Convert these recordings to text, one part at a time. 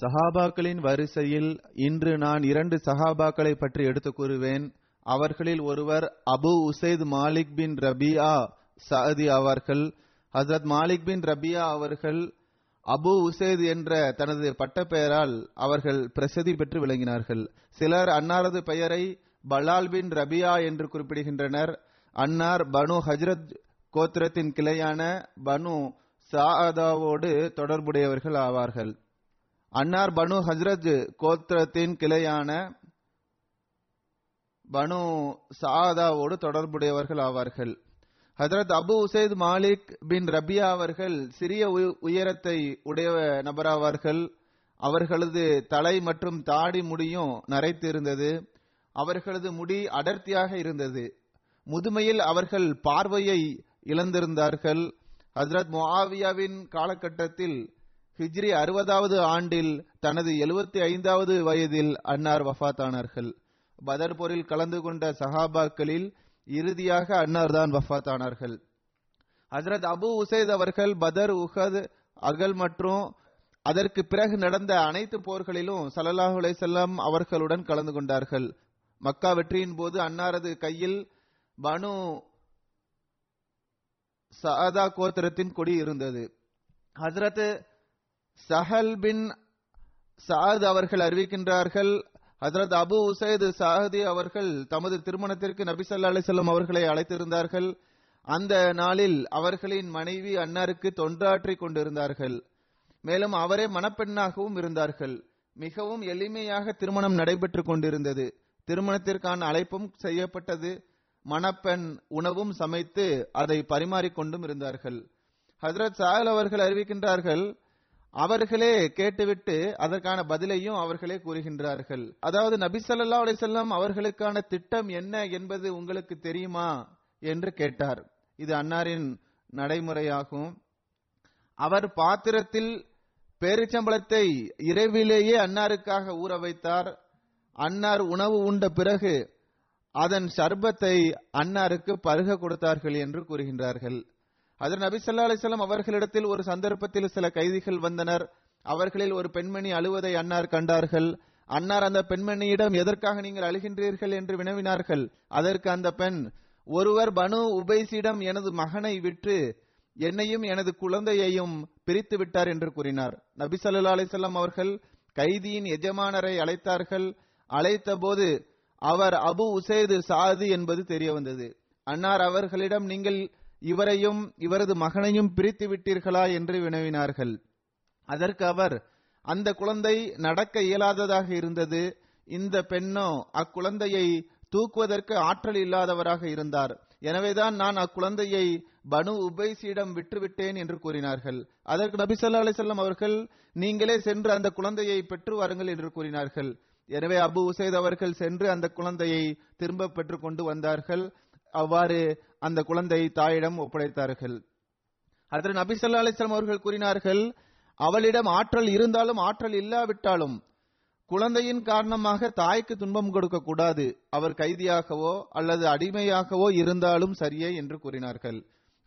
சஹாபாக்களின் வரிசையில் இன்று நான் இரண்டு சஹாபாக்களை பற்றி எடுத்துக் கூறுவேன். அவர்களில் ஒருவர் அபு உசைத் மாலிக் பின் ரபியா சஅதி அவர்கள் ஹசரத் மாலிக் பின் ரபியா அவர்கள் அபு உசேத் என்ற தனது பட்டப்பெயரால் அவர்கள் பிரசித்தி பெற்று விளங்கினார்கள். சிலர் அன்னாரது பெயரை பலால் பின் ரபியா என்று குறிப்பிடுகின்றனர். அன்னார் பனு ஹஜ்ரத் கோத்திரத்தின் கிளையான பனு சாதாவோடு தொடர்புடையவர்கள் ஆவார்கள். அன்னார் பனு ஹஜ்ரத் கோத்திரத்தின் கிளையான பனு சாதாவோடு தொடர்புடையவர்கள் ஆவார்கள். ஹஜரத் அபு உசைத் மாலிக் பின் ரபியா அவர்கள் சிறிய உயரத்தை உடைய நபராவார்கள். அவர்களது தலை மற்றும் தாடி முடியும் நரைத்திருந்தது. அவர்களது முடி அடர்த்தியாக இருந்தது. முதுமையில் அவர்கள் பார்வையை இழந்திருந்தார்கள். ஹஸ்ரத் முஆவியாவின் காலகட்டத்தில் ஹிஜ்ரி அறுபதாவது ஆண்டில் தனது எழுபத்தி ஐந்தாவது வயதில் அன்னார் வஃபாத்தானார்கள் பதர் போரில் கலந்து கொண்ட சஹாபாக்களில் இறுதியாக அன்னார் தான் வஃபாத்தானார்கள் ஹசரத் அபு உசைத் அவர்கள் பதர் உஹத் அகல் மற்றும் அதற்கு பிறகு நடந்த அனைத்து போர்களிலும் சல்லாஹ் அலைசல்லாம் அவர்களுடன் கலந்து கொண்டார்கள். மக்கா வெற்றியின் போது அன்னாரது கையில் பனு சஅதா கோத்திரத்தின் கொடி இருந்தது. ஹசரத் சஹல் பின் சாத் அவர்கள் அறிவிக்கின்றார்கள் ஹசரத் அபு உசைத் சாஹதி அவர்கள் தமது திருமணத்திற்கு நபி ஸல்லல்லாஹு அவர்களை அழைத்திருந்தார்கள். அந்த நாளில் அவர்களின் மனைவி அன்னாருக்கு தொண்டாற்றிக் கொண்டிருந்தார்கள். மேலும் அவரே மணப்பெண்ணாகவும் இருந்தார்கள். மிகவும் எளிமையாக திருமணம் நடைபெற்றுக் கொண்டிருந்தது. திருமணத்திற்கான அழைப்பும் செய்யப்பட்டது. மணப்பெண் உணவும் சமைத்து அதை பரிமாறிக்கொண்டும் இருந்தார்கள். ஹசரத் சாஹல் அவர்கள் அறிவிக்கின்றார்கள் அவர்களே கேட்டுவிட்டு அதற்கான பதிலையும் அவர்களே கூறுகின்றார்கள். அதாவது நபி சல்லா அலிசல்லாம் அவர்களுக்கான திட்டம் என்ன என்பது உங்களுக்கு தெரியுமா என்று கேட்டார். இது அன்னாரின் நடைமுறையாகும். அவர் பாத்திரத்தில் பேரிச்சம்பளத்தை இரவிலேயே அன்னாருக்காக ஊற வைத்தார். அன்னார் உணவு உண்ட பிறகு அதன் சர்பத்தை அன்னாருக்கு பருக கொடுத்தார்கள் என்று கூறுகின்றார்கள். அதன் நபி ஸல்லல்லாஹு அலிசல்லாம் அவர்களிடத்தில் ஒரு சந்தர்ப்பத்தில் சில கைதிகள் வந்தனர். அவர்களில் ஒரு பெண்மணி அழுவதை அன்னார் கண்டார்கள். அன்னார் அந்த பெண்மணியிடம் எதற்காக நீங்கள் அழுகின்றீர்கள்? என்று வினவினார்கள். அதற்கு அந்த பெண் ஒருவர் பனு உபைசிடம் எனது மகனை விற்று என்னையும் எனது குழந்தையையும் பிரித்து விட்டார் என்று கூறினார். நபி சல்லா அலிசல்லாம் அவர்கள் கைதியின் எஜமானரை அழைத்தார்கள். அழைத்த போது அவர் அபு உசைது சாது என்பது தெரிய வந்தது. அன்னார் அவர்களிடம் நீங்கள் இவரையும் இவரது மகனையும் பிரித்து விட்டீர்களா என்று வினவினார்கள். அதற்கு அவர் அந்த குழந்தை நடக்க இயலாததாக இருந்தது. இந்த பெண்ணோ அக்குழந்தையை தூக்குவதற்கு ஆற்றல் இல்லாதவராக இருந்தார். எனவேதான் நான் அக்குழந்தையை பனு உபைசியிடம் விட்டுவிட்டேன் என்று கூறினார்கள். அதற்கு நபி ஸல்லல்லாஹு அவர்கள் நீங்களே சென்று அந்த குழந்தையை பெற்று வாருங்கள் என்று கூறினார்கள். எனவே அபு உசைத் அவர்கள் சென்று அந்த குழந்தையை திரும்ப பெற்று கொண்டு வந்தார்கள். அவ்வாறு அந்த குழந்தை தாயிடம் ஒப்படைத்தார்கள். அதற்கு நபி ஸல்லல்லாஹு அவர்கள் கூறினார்கள் அவளிடம் ஆற்றல் இருந்தாலும் ஆற்றல் இல்லாவிட்டாலும் குழந்தையின் காரணமாக தாய்க்கு துன்பம் கொடுக்க கூடாது. அவர் கைதியாகவோ அல்லது அடிமையாகவோ இருந்தாலும் சரியே என்று கூறினார்கள்.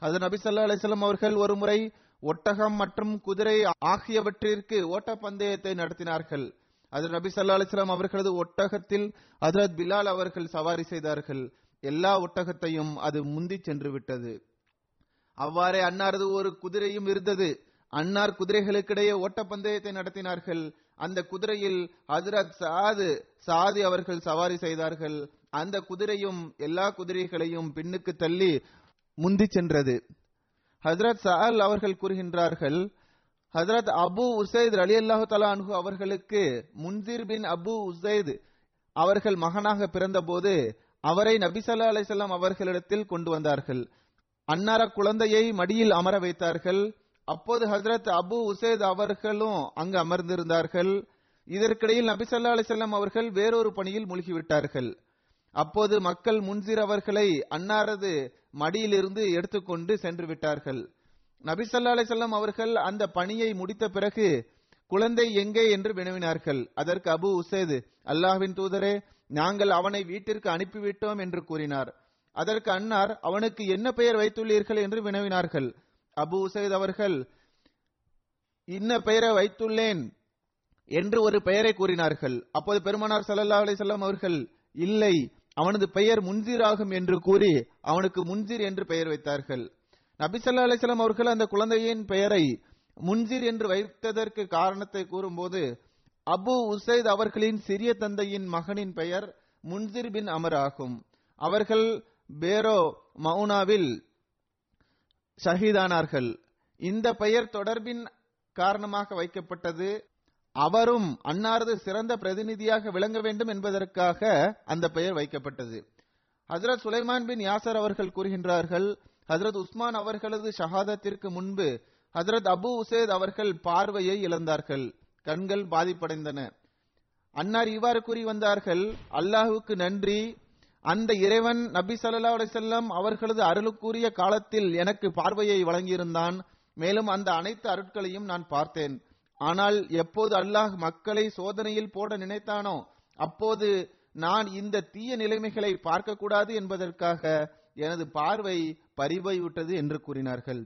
அது நபி ஸல்லல்லாஹு அலைஹி வஸல்லம் அவர்கள் ஒருமுறை ஒட்டகம் மற்றும் குதிரை ஆகியவற்றிற்கு ஓட்டப்பந்தயத்தை நடத்தினார்கள். அது நபி சல்லா அலிஸ்லாம் அவர்களது ஒட்டகத்தில் ஹசரத் பிலால் அவர்கள் சவாரி செய்தார்கள். எல்லா ஒட்டகத்தையும் அது முந்தி சென்று விட்டது. அவ்வாறே அன்னாரது ஒரு குதிரையும் இருந்தது. அன்னார் குதிரைகளுக்கிடையே ஓட்டப்பந்தயத்தை நடத்தினார்கள். அந்த குதிரையில் ஹசரத் சாது சாதி அவர்கள் சவாரி செய்தார்கள். அந்த குதிரையும் எல்லா குதிரைகளையும் பின்னுக்கு தள்ளி முந்தி சென்றது. ஹசரத் சால் அவர்கள் கூறுகின்றார்கள் ஹசரத் அபு உசைத் அலி அல்லாஹு தலா அன்ஹு அவர்களுக்கு முன்சீர் பின் அபு உசைத் அவர்கள் மகனாக பிறந்தபோது அவரை நபிசல்லா அலிசல்லாம் அவர்களிடத்தில் கொண்டு வந்தார்கள். அன்னார குழந்தையை மடியில் அமர வைத்தார்கள். அப்போது ஹசரத் அபு உசைத் அவர்களும் அங்கு அமர்ந்திருந்தார்கள். இதற்கிடையில் நபிசல்லா அலிசல்லாம் அவர்கள் வேறொரு பணியில் மூழ்கிவிட்டார்கள். அப்போது மக்கள் முன்சிர் அவர்களை அன்னாரது மடியிலிருந்து எடுத்துக்கொண்டு சென்று விட்டார்கள். நபிசல்லா அலிசல்லாம் அவர்கள் அந்த பணியை முடித்த பிறகு குழந்தை எங்கே என்று வினவினார்கள். அதற்கு அபு உசேது அல்லாஹ்வின் தூதரே நாங்கள் அவனை வீட்டிற்கு அனுப்பிவிட்டோம் என்று கூறினார். அதற்கு அன்னார் அவனுக்கு என்ன பெயர் வைத்துள்ளீர்கள் என்று வினவினார்கள். அபு உசைத் அவர்கள் இன்ன பெயரை வைத்துள்ளேன் என்று ஒரு பெயரை கூறினார்கள். அப்போது பெருமானார் சல்லல்லா அலிசல்லாம் அவர்கள் இல்லை அவனது பெயர் முன்சிர் ஆகும் என்று கூறி அவனுக்கு முன்சீர் என்று பெயர் வைத்தார்கள். நபிசல்லா ஸல்லல்லாஹு அவர்கள் அந்த குழந்தையின் பெயரை முன்சிர் என்று வைத்ததற்கு காரணத்தை கூறும்போது அபு உசைத் அவர்களின் சிறிய தந்தையின் மகனின் பெயர் முன்சிர் பின் அமர் ஆகும். அவர்கள் பேரோ மவுனாவில் ஷஹீதானார்கள். இந்த பெயர் தொடர்பின் காரணமாக வைக்கப்பட்டது. அவரும் அன்னாரது சிறந்த பிரதிநிதியாக விளங்க வேண்டும் என்பதற்காக அந்த பெயர் வைக்கப்பட்டது. ஹசரத் சுலைமான் பின் யாசர் அவர்கள் கூறுகின்றார்கள் ஹசரத் உஸ்மான் அவர்களது ஷஹாதத்திற்கு முன்பு ஹசரத் அபு உசேத் அவர்கள் பார்வையை இழந்தார்கள். கண்கள் பாதிப்படைந்தன. அன்னார் இவ்வாறு கூறி வந்தார்கள் அல்லாஹுக்கு நன்றி. அந்த இறைவன் நபி சல்லா அலைஹி அவர்களது அருளுக்குரிய காலத்தில் எனக்கு பார்வையை வழங்கியிருந்தான். மேலும் அந்த அனைத்து அருட்களையும் நான் பார்த்தேன். ஆனால் எப்போது அல்லாஹ் மக்களை சோதனையில் போட நினைத்தானோ அப்போது நான் இந்த தீய நிலைமைகளை பார்க்கக்கூடாது என்பதற்காக எனது பார்வை பறிபோய்விட்டது என்று கூறினார்கள்.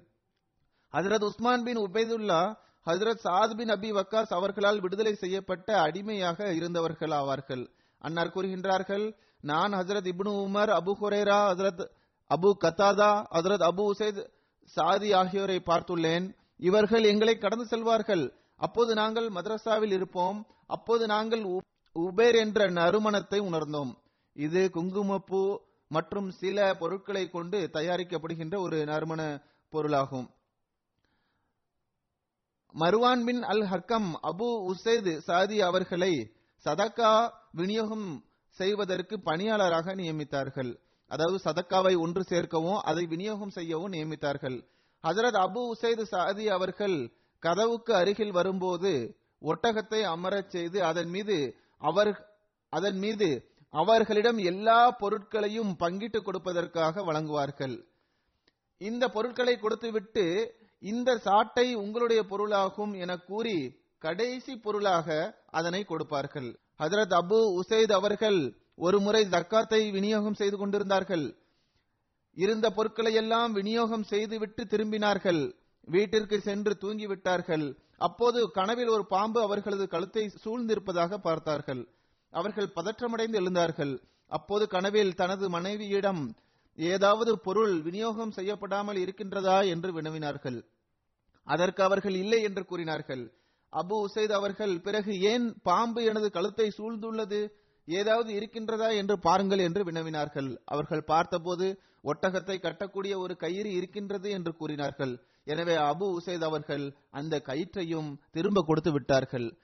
ஹசரத் உஸ்மான் பின் உபேதுல்லா ஹசரத் சாத் பின் அபி வக்காஸ் அவர்களால் விடுதலை செய்யப்பட்ட அடிமையாக இருந்தவர்கள் ஆவார்கள். அன்னார் கூறுகின்றார்கள் நான் ஹசரத் இப்னு உமர் அபு ஹுரேரா ஹசரத் அபு கத்தாதா ஹசரத் அபு உசேத் சாதி ஆகியோரை பார்த்துள்ளேன். இவர்கள் எங்களை கடந்து செல்வார்கள். அப்போது நாங்கள் மதரசாவில் இருப்போம். அப்போது நாங்கள் உபேர் என்ற நறுமணத்தை உணர்ந்தோம். இது குங்குமப்பூ மற்றும் சில பொருட்களை கொண்டு தயாரிக்கப்படுகின்ற ஒரு நறுமண பொருளாகும். Marwan bin al Hakam Abu Usaid Saadi அவர்களை சதக்கா விநியோகம் செய்வதற்கு பணியாளராக நியமித்தார்கள். அதாவது சதக்காவை ஒன்று சேர்க்கவும் அதை விநியோகம் செய்யவும் நியமித்தார்கள். ஹசரத் அபு உசைத் சாதி அவர்கள் கதவுக்கு அருகில் வரும்போது ஒட்டகத்தை அமரச் செய்து அதன் மீது அவர் அதன் மீது அவர்களிடம் எல்லா பொருட்களையும் பங்கிட்டு கொடுப்பதற்காக வழங்குவார்கள். இந்த பொருட்களை கொடுத்துவிட்டு இந்த சாட்டை உங்களுடைய பொருளாகும் என கூறி கடைசி பொருளாக அதனை கொடுப்பார்கள். ஹதரத் அபு உசைத் அவர்கள் ஒரு முறை ஜக்காத்தை விநியோகம் செய்து கொண்டிருந்தார்கள். இருந்த பொருட்களை எல்லாம் விநியோகம் செய்துவிட்டு திரும்பினார்கள். வீட்டிற்கு சென்று தூங்கிவிட்டார்கள். அப்போது கனவில் ஒரு பாம்பு அவர்களது கழுத்தை சூழ்ந்திருப்பதாக பார்த்தார்கள். அவர்கள் பதற்றமடைந்து எழுந்தார்கள். அப்போது கனவில் தனது மனைவியிடம் ஏதாவது பொருள் விநியோகம் செய்யப்படாமல் இருக்கின்றதா என்று வினவினார்கள். அதற்கு அவர்கள் இல்லை என்று கூறினார்கள். அபு உசைத் அவர்கள் பிறகு ஏன் பாம்பு எனது கழுத்தை சூழ்ந்துள்ளது? ஏதாவது இருக்கின்றதா என்று பாருங்கள் என்று வினவினார்கள். அவர்கள் பார்த்தபோது ஒட்டகத்தை கட்டக்கூடிய ஒரு கயிறு இருக்கின்றது என்று கூறினார்கள். எனவே அபு உசைத் அவர்கள் அந்த கயிற்றையும் திரும்ப கொடுத்து விட்டார்கள்.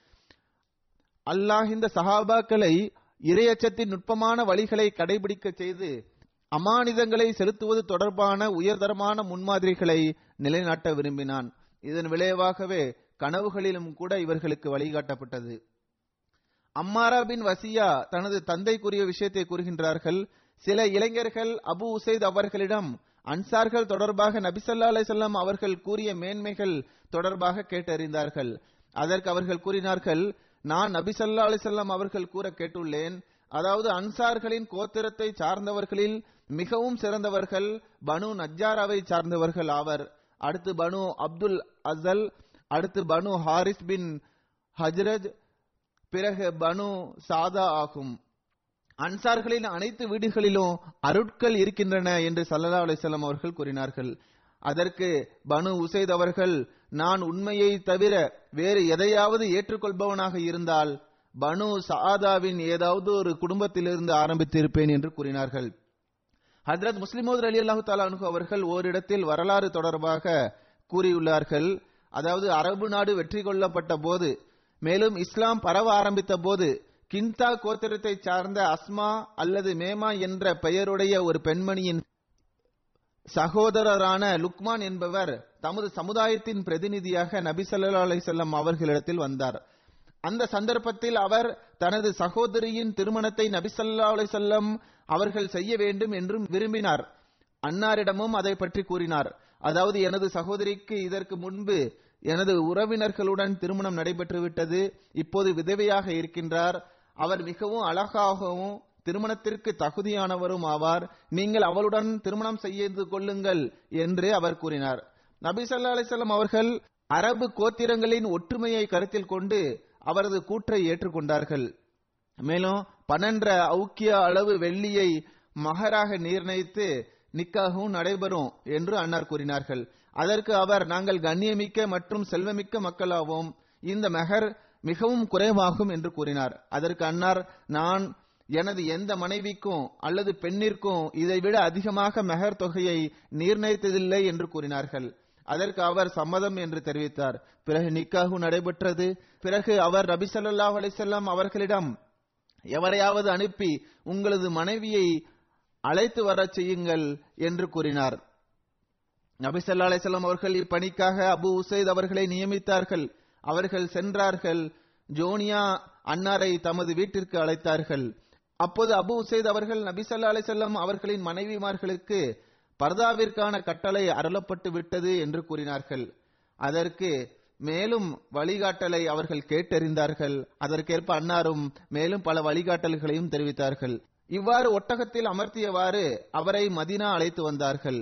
அல்லாஹ் இந்த சஹாபாக்களை இரையச்சத்தின் நுட்பமான வழிகளை கடைபிடிக்க செய்து அமானிதங்களை செலுத்துவது தொடர்பான உயர்தரமான முன்மாதிரிகளை நிலைநாட்ட விரும்பினான். இதன் விளைவாகவே கனவுகளிலும் கூட இவர்களுக்கு வழிகாட்டப்பட்டது. அம்மாரா பின் வசியா தனது தந்தைக்குரிய விஷயத்தை கூறுகின்றார்கள். சில இளைஞர்கள் அபு உசைத் அவர்களிடம் அன்சார்கள் தொடர்பாக நபிசல்லா அலிசல்லாம் அவர்கள் கூறிய மேன்மைகள் தொடர்பாக கேட்டறிந்தார்கள். அதற்கு அவர்கள் கூறினார்கள் நான் நபிசல்லா அலிசல்லாம் அவர்கள் கூற கேட்டுள்ளேன் அதாவது அன்சார்களின் கோத்திரத்தை சார்ந்தவர்களில் மிகவும் சிறந்தவர்கள் பனு நஜ்ஜாராவை சார்ந்தவர்கள் ஆவர். அடுத்து பனு அப்துல் அசல் அடுத்து பனு ஹாரிஸ் பின் ஹஜ்ரஜ் பிறகு பனு சாதா ஆகும். அன்சார்களின் அனைத்து வீடுகளிலும் அருட்கள் இருக்கின்றன என்று சல்லல்லா அலிசல்லாம் அவர்கள் கூறினார்கள். அதற்கு பனு உசைத் அவர்கள் நான் உண்மையை தவிர வேறு எதையாவது ஏற்றுக்கொள்பவனாக இருந்தால் பனு சாதாவின் ஏதாவது ஒரு குடும்பத்திலிருந்து ஆரம்பித்திருப்பேன் என்று கூறினார்கள். ஹஜரத் முஸ்லிமோத் அலி அல்லாஹு தாலானு அவர்கள் ஓரிடத்தில் வரலாறு தொடர்பாக கூறியுள்ளார்கள். அதாவது அரபு நாடு வெற்றி கொள்ளப்பட்ட போது மேலும் இஸ்லாம் பரவ ஆரம்பித்த போது கிந்தா கோத்திரத்தை சார்ந்த அஸ்மா அல்லது மேமா என்ற பெயருடைய ஒரு பெண்மணியின் சகோதரரான லுக்மான் என்பவர் தமது சமுதாயத்தின் பிரதிநிதியாக நபி சல்லா அலைஹி அவர்களிடத்தில் வந்தார். அந்த சந்தர்ப்பத்தில் அவர் தனது சகோதரியின் திருமணத்தை நபி ஸல்லல்லாஹு அவர்கள் செய்ய வேண்டும் என்றும் விரும்பினார். அன்னாரிடமும் அதை பற்றி கூறினார். அதாவது எனது சகோதரிக்கு இதற்கு முன்பு எனது உறவினர்களுடன் திருமணம் நடைபெற்றுவிட்டது இப்போது விதவையாக இருக்கின்றார். அவர் மிகவும் அழகாகவும் திருமணத்திற்கு தகுதியானவரும் ஆவார். நீங்கள் அவளுடன் திருமணம் செய்து கொள்ளுங்கள் என்று அவர் கூறினார். நபி ஸல்லல்லாஹு அவர்கள் அரபு கோத்திரங்களின் ஒற்றுமையை கருத்தில் கொண்டு அவரது கூற்றை ஏற்றுக்கொண்டார்கள். மேலும் பன்னெண்டு அவுக்கிய அளவு வெள்ளியை மகராக நிர்ணயித்து நிக்காகவும் நடைபெறும் என்று அன்னார் கூறினார்கள். அதற்கு அவர் நாங்கள் கண்ணியமிக்க மற்றும் செல்வமிக்க மக்களாவோம். இந்த மெஹர் மிகவும் குறைவாகும் என்று கூறினார். அதற்கு அன்னார் நான் எனது எந்த மனைவிக்கும் அல்லது பெண்ணிற்கும் இதைவிட அதிகமாக மெஹர் தொகையை நிர்ணயித்ததில்லை என்று கூறினார்கள். அதற்கு அவர் சம்மதம் என்று தெரிவித்தார். பிறகு நிக்காகு நடைபெற்றது. பிறகு அவர் ரபி சல்லாஹ் அலிசல்லாம் அவர்களிடம் எவரையாவது அனுப்பி உங்களது மனைவியை அழைத்து வரச் செய்யுங்கள் என்று கூறினார். நபி சல்லா அலிசல்லாம் அவர்கள் இப்பணிக்காக அபு உசைத் அவர்களை நியமித்தார்கள். அவர்கள் சென்றார்கள். ஜோனியா அன்னாரை தமது வீட்டிற்கு அழைத்தார்கள். அப்போது அபு உசைத் அவர்கள் நபி சல்லா அலிசல்லாம் அவர்களின் மனைவிமார்களுக்கு பர்தாவிற்கான கட்டளை அருளப்பட்டு விட்டது என்று கூறினார்கள். அதற்கு மேலும் வழிகாட்டலை அவர்கள் கேட்டறிந்தார்கள். அதற்கேற்ப அன்னாரும் மேலும் பல வழிகாட்டல்களையும் தெரிவித்தார்கள். இவ்வாறு ஒட்டகத்தில் அமர்த்தியவாறு அவரை மதினா அழைத்து வந்தார்கள்.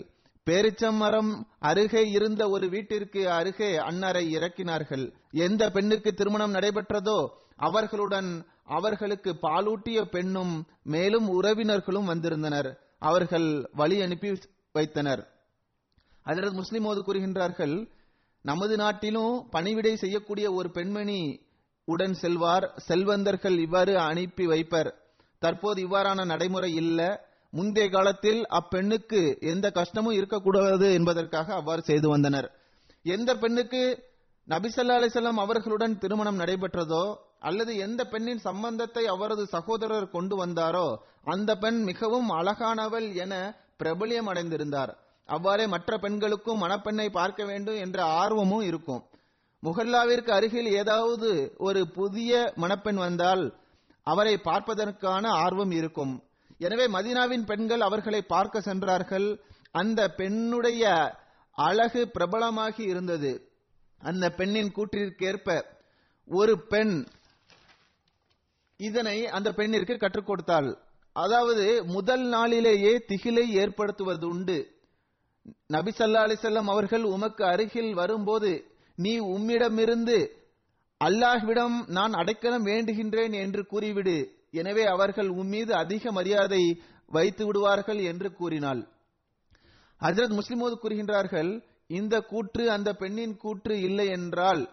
பேரிச்சம் மரம் அருகே இருந்த ஒரு வீட்டிற்கு அருகே அன்னாரை இறக்கினார்கள். எந்த பெண்ணுக்கு திருமணம் நடைபெற்றதோ அவர்களுடன் அவர்களுக்கு பாலூட்டிய பெண்ணும் மேலும் உறவினர்களும் வந்திருந்தனர். அவர்கள் வழி அனுப்பி வைத்தனர். அதற்கு முஸ்லிமோது கூறுகின்றார்கள் நமது நாட்டிலும் பணிவிடை செய்யக்கூடிய ஒரு பெண்மணி உடன் செல்வார் செல்வந்தர்கள் இவ்வாறு அனுப்பி வைப்பர். தற்போது இவ்வாறான நடைமுறை இல்ல. முந்தைய காலத்தில் அப்பெண்ணுக்கு எந்த கஷ்டமும் இருக்கக்கூடாது என்பதற்காக அவ்வாறு செய்து வந்தனர். எந்த பெண்ணுக்கு நபிசல்லா அலிசல்லாம் அவர்களுடன் திருமணம் நடைபெற்றதோ அல்லது எந்த பெண்ணின் சம்பந்தத்தை அவரது சகோதரர் கொண்டு வந்தாரோ அந்த பெண் மிகவும் அழகானவள் என பிரபலியம் அடைந்திருந்தார் அவ்வாறே மற்ற பெண்களுக்கும் மணப்பெண்ணை பார்க்க வேண்டும் என்ற ஆர்வமும் இருக்கும். முகல்லாவிற்கு அருகில் ஏதாவது ஒரு புதிய மணப்பெண் வந்தால் அவரை பார்ப்பதற்கான ஆர்வம் இருக்கும். எனவே மதீனாவின் பெண்கள் அவர்களை பார்க்க சென்றார்கள். அந்த பெண்ணுடைய அழகு பிரபலமாகி இருந்தது. அந்த பெண்ணின் கூற்றிற்கேற்ப ஒரு பெண் இதனை அந்த பெண்ணிற்கு கற்றுக் கொடுத்தாள். அதாவது முதல் நாளிலேயே திகிலை ஏற்படுத்துவது உண்டு. நபி சல்லா அலிசல்லாம் அவர்கள் உமக்கு அருகில் வரும்போது நீ உம்மிடமிருந்து அல்லாஹ்விடம் நான் அடைக்கலம் வேண்டுகின்றேன் என்று கூறிவிடு. எனவே அவர்கள் உம்மீது அதிக மரியாதை வைத்து விடுவார்கள் என்று கூறினாள். ஹஜரத் முஸ்லிமோது கூறுகின்றார்கள் இந்த கூற்று அந்த பெண்ணின் கூற்று இல்லை என்றால்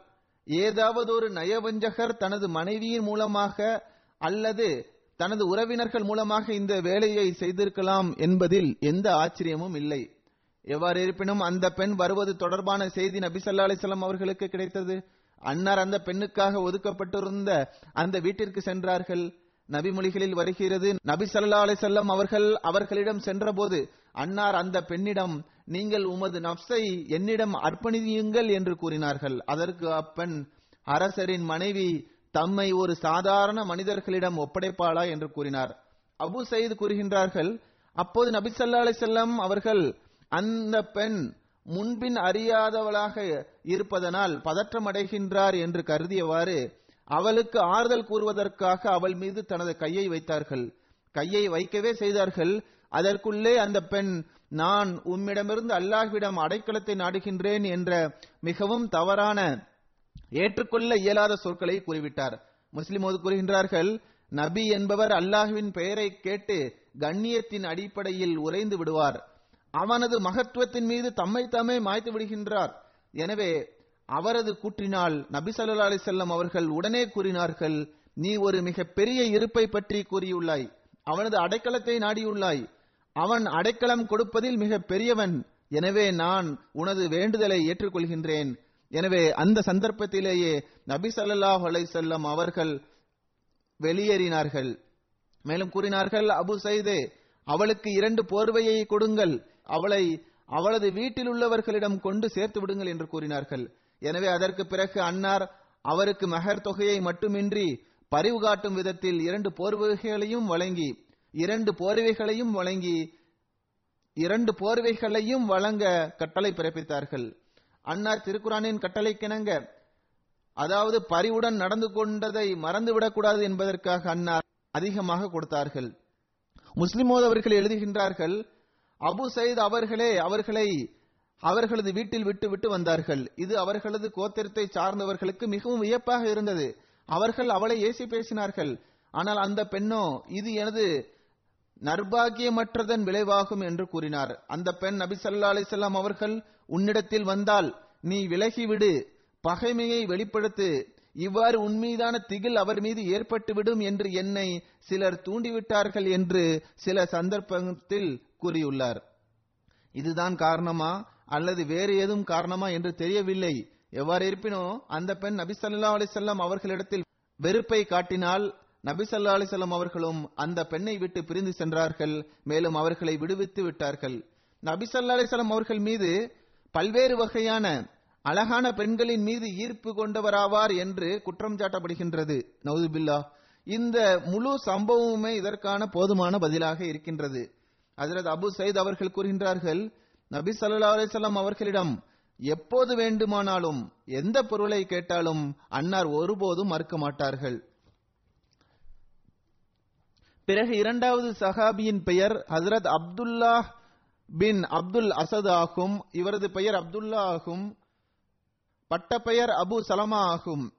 ஏதாவது ஒரு நயவஞ்சகர் தனது மனைவியின் மூலமாக அல்லது தனது உறவினர்கள் மூலமாக இந்த வேலையை செய்திருக்கலாம் என்பதில் எந்த ஆச்சரியமும் இல்லை. எவ்வாறு இருப்பினும் அந்த பெண் வருவது தொடர்பான செய்தி நபிசல்லா அலிசல்லாம் அவர்களுக்கு கிடைத்தது. அன்னார் அந்த பெண்ணுக்காக ஒதுக்கப்பட்டிருந்த அந்த வீட்டிற்கு சென்றார்கள். நபிமொழிகளில் வருகிறது நபி ஸல்லல்லாஹு அவர்கள் அவர்களிடம் சென்றபோது அன்னார் அந்த பெண்ணிடம் நீங்கள் உமது நப்சை என்னிடம் அர்ப்பணியுங்கள் என்று கூறினார்கள். அதற்கு அப்பெண் அரசரின் மனைவி தம்மை ஒரு சாதாரண மனிதர்களிடம் ஒப்படைப்பாளா என்று கூறினார். அபு சயீத் கூறுகின்றார்கள் அப்போது நபிசல்லா ஸல்லல்லாஹு அவர்கள் அந்த பெண் முன்பின் அறியாதவளாக இருப்பதனால் பதற்றமடைகின்றார் என்று கருதியவாறு அவளுக்கு ஆறுதல் கூறுவதற்காக அவள் மீது தனது கையை வைத்தார்கள். கையை வைக்கவே செய்தார்கள். அதற்குள்ளே அந்த பெண் நான் உம்மிடமிருந்து அல்லாஹ்விடம் அடைக்கலத்தை நாடுகின்றேன் என்ற மிகவும் தவறான ஏற்றுக்கொள்ள இயலாத சொற்களை கூறிவிட்டார். முஸ்லிமோது கூறுகின்றார்கள் நபி என்பவர் அல்லாஹுவின் பெயரை கேட்டு கண்ணியத்தின் அடிப்படையில் உறைந்து விடுவார். அவனது மகத்துவத்தின் மீது தம்மை தாமே மாய்த்து விடுகின்றார். எனவே அவரது கூற்றினால் நபி சல்லா அலைஹி அவர்கள் உடனே கூறினார்கள் நீ ஒரு மிக பெரிய இருப்பை பற்றி கூறியுள்ளாய். அவனது அடைக்கலத்தை நாடியுள்ளாய். அவன் அடைக்கலம் கொடுப்பதில் மிக பெரியவன் எனவே நான் உனது வேண்டுதலை ஏற்றுக்கொள்கின்றேன். எனவே அந்த சந்தர்ப்பத்திலேயே நபி சல்லாஹ் அலைஹி அவர்கள் வெளியேறினார்கள். மேலும் கூறினார்கள் அபு சைதே அவளுக்கு இரண்டு போர்வையை கொடுங்கள். அவளை அவளது வீட்டில் உள்ளவர்களிடம் கொண்டு சேர்த்து விடுங்கள் என்று கூறினார்கள். எனவே அதற்கு பிறகு அன்னார் அவருக்கு மகர் தொகையை மட்டுமின்றி பரிவு காட்டும் விதத்தில் இரண்டு போர்வைகளையும் வழங்கி இரண்டு போர்வைகளையும் வழங்கி இரண்டு போர்வைகளையும் வழங்க கட்டளை பிறப்பித்தார்கள். அன்னார் திருக்குரானின் கட்டளைக்கிணங்க. அதாவது பரிவுடன் நடந்து கொண்டதை மறந்துவிடக்கூடாது என்பதற்காக அன்னார் அதிகமாக கொடுத்தார்கள். முஸ்லிமோத் அவர்கள் எழுதுகின்றார்கள் அபு சயீத் அவர்களே அவர்களை அவர்களது வீட்டில் விட்டு விட்டு வந்தார்கள். இது அவர்களது கோத்திரத்தை சார்ந்தவர்களுக்கு மிகவும் வியப்பாக இருந்தது. அவர்கள் அவளை ஏசி பேசினார்கள். ஆனால் அந்த பெண்ணோ இது எனது நர்பாகியமற்றதன் விளைவாகும் என்று கூறினார். அந்த பெண் நபி சல்லா அலிசல்லாம் அவர்கள் உன்னிடத்தில் வந்தால் நீ விலகிவிடு பகைமையை வெளிப்படுத்து. இவ்வாறு உன்மீதான திகில் அவர் மீது ஏற்பட்டுவிடும் என்று என்னை சிலர் தூண்டிவிட்டார்கள் என்று சில சந்தர்ப்பத்தில் கூறியுள்ளார். இதுதான் காரணமா அல்லது வேறு ஏதும் காரணமா என்று தெரியவில்லை. எவ்வாறு இருப்பினோ அந்த பெண் நபிசல்லா அலிசல்லாம் அவர்களிடத்தில் வெறுப்பை காட்டினால் நபிசல்லா அலிசல்லாம் அவர்களும் அந்த பெண்ணை விட்டு பிரிந்து சென்றார்கள் மேலும் அவர்களை விடுவித்து விட்டார்கள். நபிசல்லா அலிசல்லாம் அவர்கள் மீது பல்வேறு வகையான அழகான பெண்களின் மீது ஈர்ப்பு கொண்டவராவார் என்று குற்றம் சாட்டப்படுகின்றது. நவுதுபில்லா. இந்த முழு சம்பவமுமே இதற்கான போதுமான பதிலாக இருக்கின்றது. ஹஜரத் அபு சயித் அவர்கள் கூறுகின்றார்கள் நபி சல்லா அலிசல்லாம் அவர்களிடம் எப்போது வேண்டுமானாலும் எந்த பொருளை கேட்டாலும் அன்னார் ஒருபோதும் மறுக்க மாட்டார்கள். பிறகு இரண்டாவது சஹாபியின் பெயர் ஹசரத் அப்துல்லா பின் அப்துல் அசத் ஆகும் இவரது பெயர் அப்துல்லா ஆகும் பட்டப்பெயர் அபு சலமா ஆகும்.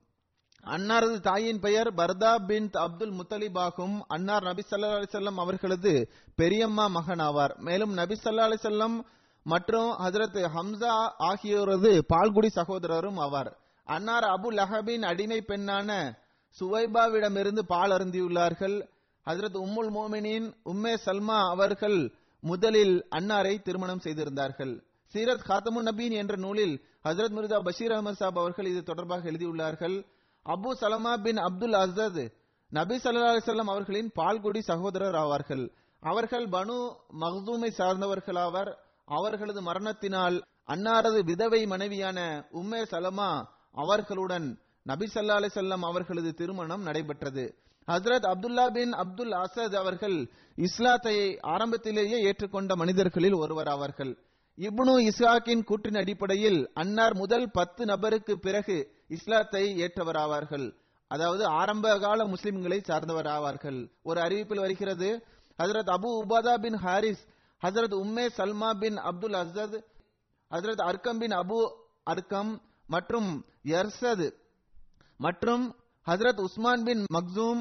அன்னாரது தாயின் பெயர் பர்தா பின் அப்துல் முத்தலிப் ஆகும். அன்னார் நபி சல்லா அலைஹி அவர்களது பெரியம்மா மகன் ஆவார். மேலும் நபி சல்லா அலைஹி மற்றும் ஹசரத் ஹம்சா ஆகியோரது பால்குடி சகோதரரும் ஆவார். அன்னார் அபு லஹபின் அடிமை பெண்ணான சுவைபாவிடமிருந்து பால் அருந்தியுள்ளார்கள். ஹசரத் உம்முல் மோமினின் உம்மே சல்மா அவர்கள் முதலில் அன்னாரை திருமணம் செய்திருந்தார்கள். சீரத் காத்தமுன் நபீன் என்ற நூலில் ஹஜரத் மிர்தா பஷீர் அஹமது சாப் அவர்கள் இது தொடர்பாக எழுதியுள்ளார்கள். அபு சலமா பின் அப்துல் அசத் நபி சல்லா அலிசல்லாம் அவர்களின் பால்குடி சகோதரர் ஆவார்கள். அவர்கள் பனு மஹூமை சார்ந்தவர்களாவர் அவர்களது மரணத்தினால் அன்னாரது விதவை மனைவியான உம்மே சலமா அவர்களுடன் நபி சல்லா அலிசல்லாம் அவர்களது திருமணம் நடைபெற்றது. ஹசரத் அப்துல்லா பின் அப்துல் அசத் அவர்கள் இஸ்லாத்தை ஆரம்பத்திலேயே ஏற்றுக்கொண்ட மனிதர்களில் ஒருவர் அவர்கள். இப்னு இஸ்ஹாக்கின் கூற்றின் அடிப்படையில் அன்னார் முதல் பத்து நபருக்கு பிறகு இஸ்லாத்தை ஏற்றவராவார்கள் அதாவது ஆரம்ப கால முஸ்லிம்களை சார்ந்தவர் ஆவார்கள். ஒரு அறிவிப்பில் வருகிறது ஹசரத் அபு உபாதா பின் ஹாரிஸ் ஹசரத் உம்மே சல்மா பின் அப்துல் அசத் ஹசரத் அர்கம் பின் அபு அர்கம் மற்றும் யர்சத் மற்றும் ஹசரத் உஸ்மான் பின் மக்சூம்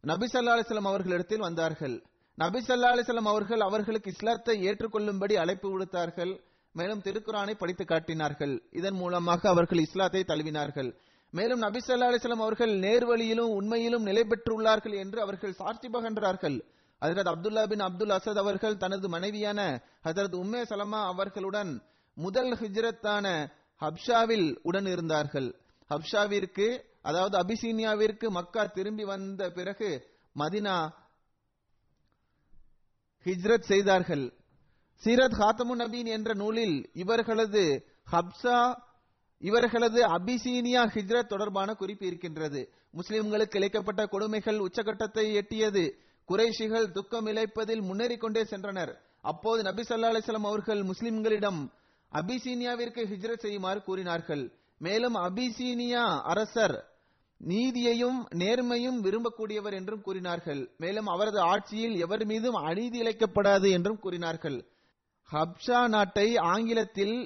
நபி சல்லா அலிஸ்லாம் அவர்களிடத்தில் வந்தார்கள். நபி சல்லா அலிஸ்லாம் அவர்கள் அவர்களுக்கு இஸ்லாத்தை ஏற்றுக்கொள்ளும்படி அழைப்பு விடுத்தார்கள். மேலும் திருக்குரானை படித்து காட்டினார்கள். இதன் மூலமாக அவர்கள் இஸ்லாத்தை தழுவினார்கள். மேலும் நபி சல்லா அலிஸ்லாம் அவர்கள் நேர்வழியிலும் உண்மையிலும் நிலை பெற்றுள்ளார்கள் என்று அவர்கள் சாட்சி பகன்றார்கள். ஹசரத் அப்துல்லா பின் அப்துல் அசத் அவர்கள் தனது மனைவியான ஹசரத் உம்மே சலமா அவர்களுடன் முதல் ஹிஜ்ரத்தான ஹப்ஷாவில் உடன் இருந்தார்கள். ஹப்ஷாவிற்கு அதாவது அபிசீனியாவிற்கு மக்கா திரும்பி வந்த பிறகு மதினா ஹிஜ்ரத் செய்தார்கள். சீரத் ஹாத்தமு நபீன் என்ற நூலில் இவர்களது ஹப்சா இவர்களது அபிசீனியா ஹிஜ்ரத் தொடர்பான குறிப்பு இருக்கின்றது. முஸ்லிம்களுக்கு இழைக்கப்பட்ட கொடுமைகள் உச்சகட்டத்தை எட்டியது. குறைஷிகள் துக்கம் இழைப்பதில் முன்னேறிக் கொண்டே சென்றனர். அப்போது நபி சல்லா அலிஸ்லாம் அவர்கள் முஸ்லிம்களிடம் அபிசீனியாவிற்கு ஹிஜ்ரத் செய்யுமாறு கூறினார்கள். மேலும் அபிசீனியா அரசர் நீதியையும் நேர்மையும் விரும்பக்கூடியவர் என்றும் கூறினார்கள். மேலும் அவரது ஆட்சியில் எவர் மீதும் அநீதி இழைக்கப்படாது என்றும் கூறினார்கள். ஹப்ஷா நாட்டை ஆங்கிலத்தில்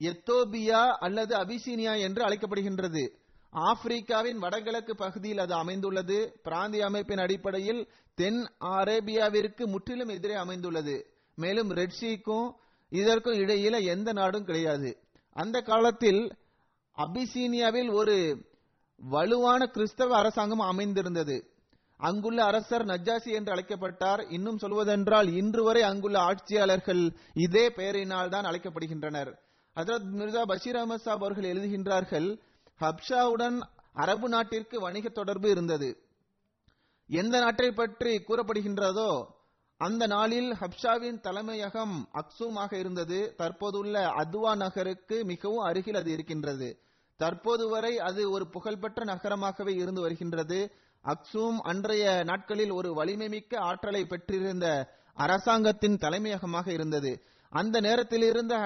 எத்தோபியா அல்லது அபிசீனியா என்று அழைக்கப்படுகின்றது. ஆப்பிரிக்காவின் வடகிழக்கு பகுதியில் அது அமைந்துள்ளது. பிராந்திய அமைப்பின் அடிப்படையில் தென் அரேபியாவிற்கு முற்றிலும் எதிரே அமைந்துள்ளது. மேலும் ரெட்ஷிக்கும் இதற்கும் இடையில எந்த நாடும் கிடையாது. அந்த காலத்தில் அபிசீனியாவில் ஒரு வலுவான கிறிஸ்தவ அரசாங்கம் அமைந்திருந்தது. அங்குள்ள அரசர் நஜாசி என்று அழைக்கப்பட்டார். இன்னும் சொல்வதென்றால் இன்று வரை அங்குள்ள ஆட்சியாளர்கள் இதே பெயரினால் தான் அழைக்கப்படுகின்றனர். ஹசரத் மிர்சா பஷீர் அஹமத் சாப் அவர்கள் எழுதுகின்றார்கள் ஹப்ஷாவுடன் அரபு நாட்டிற்கு வணிக தொடர்பு இருந்தது. எந்த நாட்டை பற்றி கூறப்படுகின்றதோ அந்த நாளில் ஹப்ஷாவின் தலைமையகம் அக்சூமாக இருந்தது. தற்போதுள்ள அத்வா நகருக்கு மிகவும் அருகில் அது இருக்கின்றது. தற்போது வரை அது ஒரு புகழ்பெற்ற நகரமாகவே இருந்து வருகின்றது. அக்சூம் அன்றைய நாட்களில் ஒரு வலிமை மிக்க ஆற்றலை பெற்றிருந்த அரசாங்கத்தின் தலைமையகமாக இருந்தது. அந்த நேரத்தில் இருந்த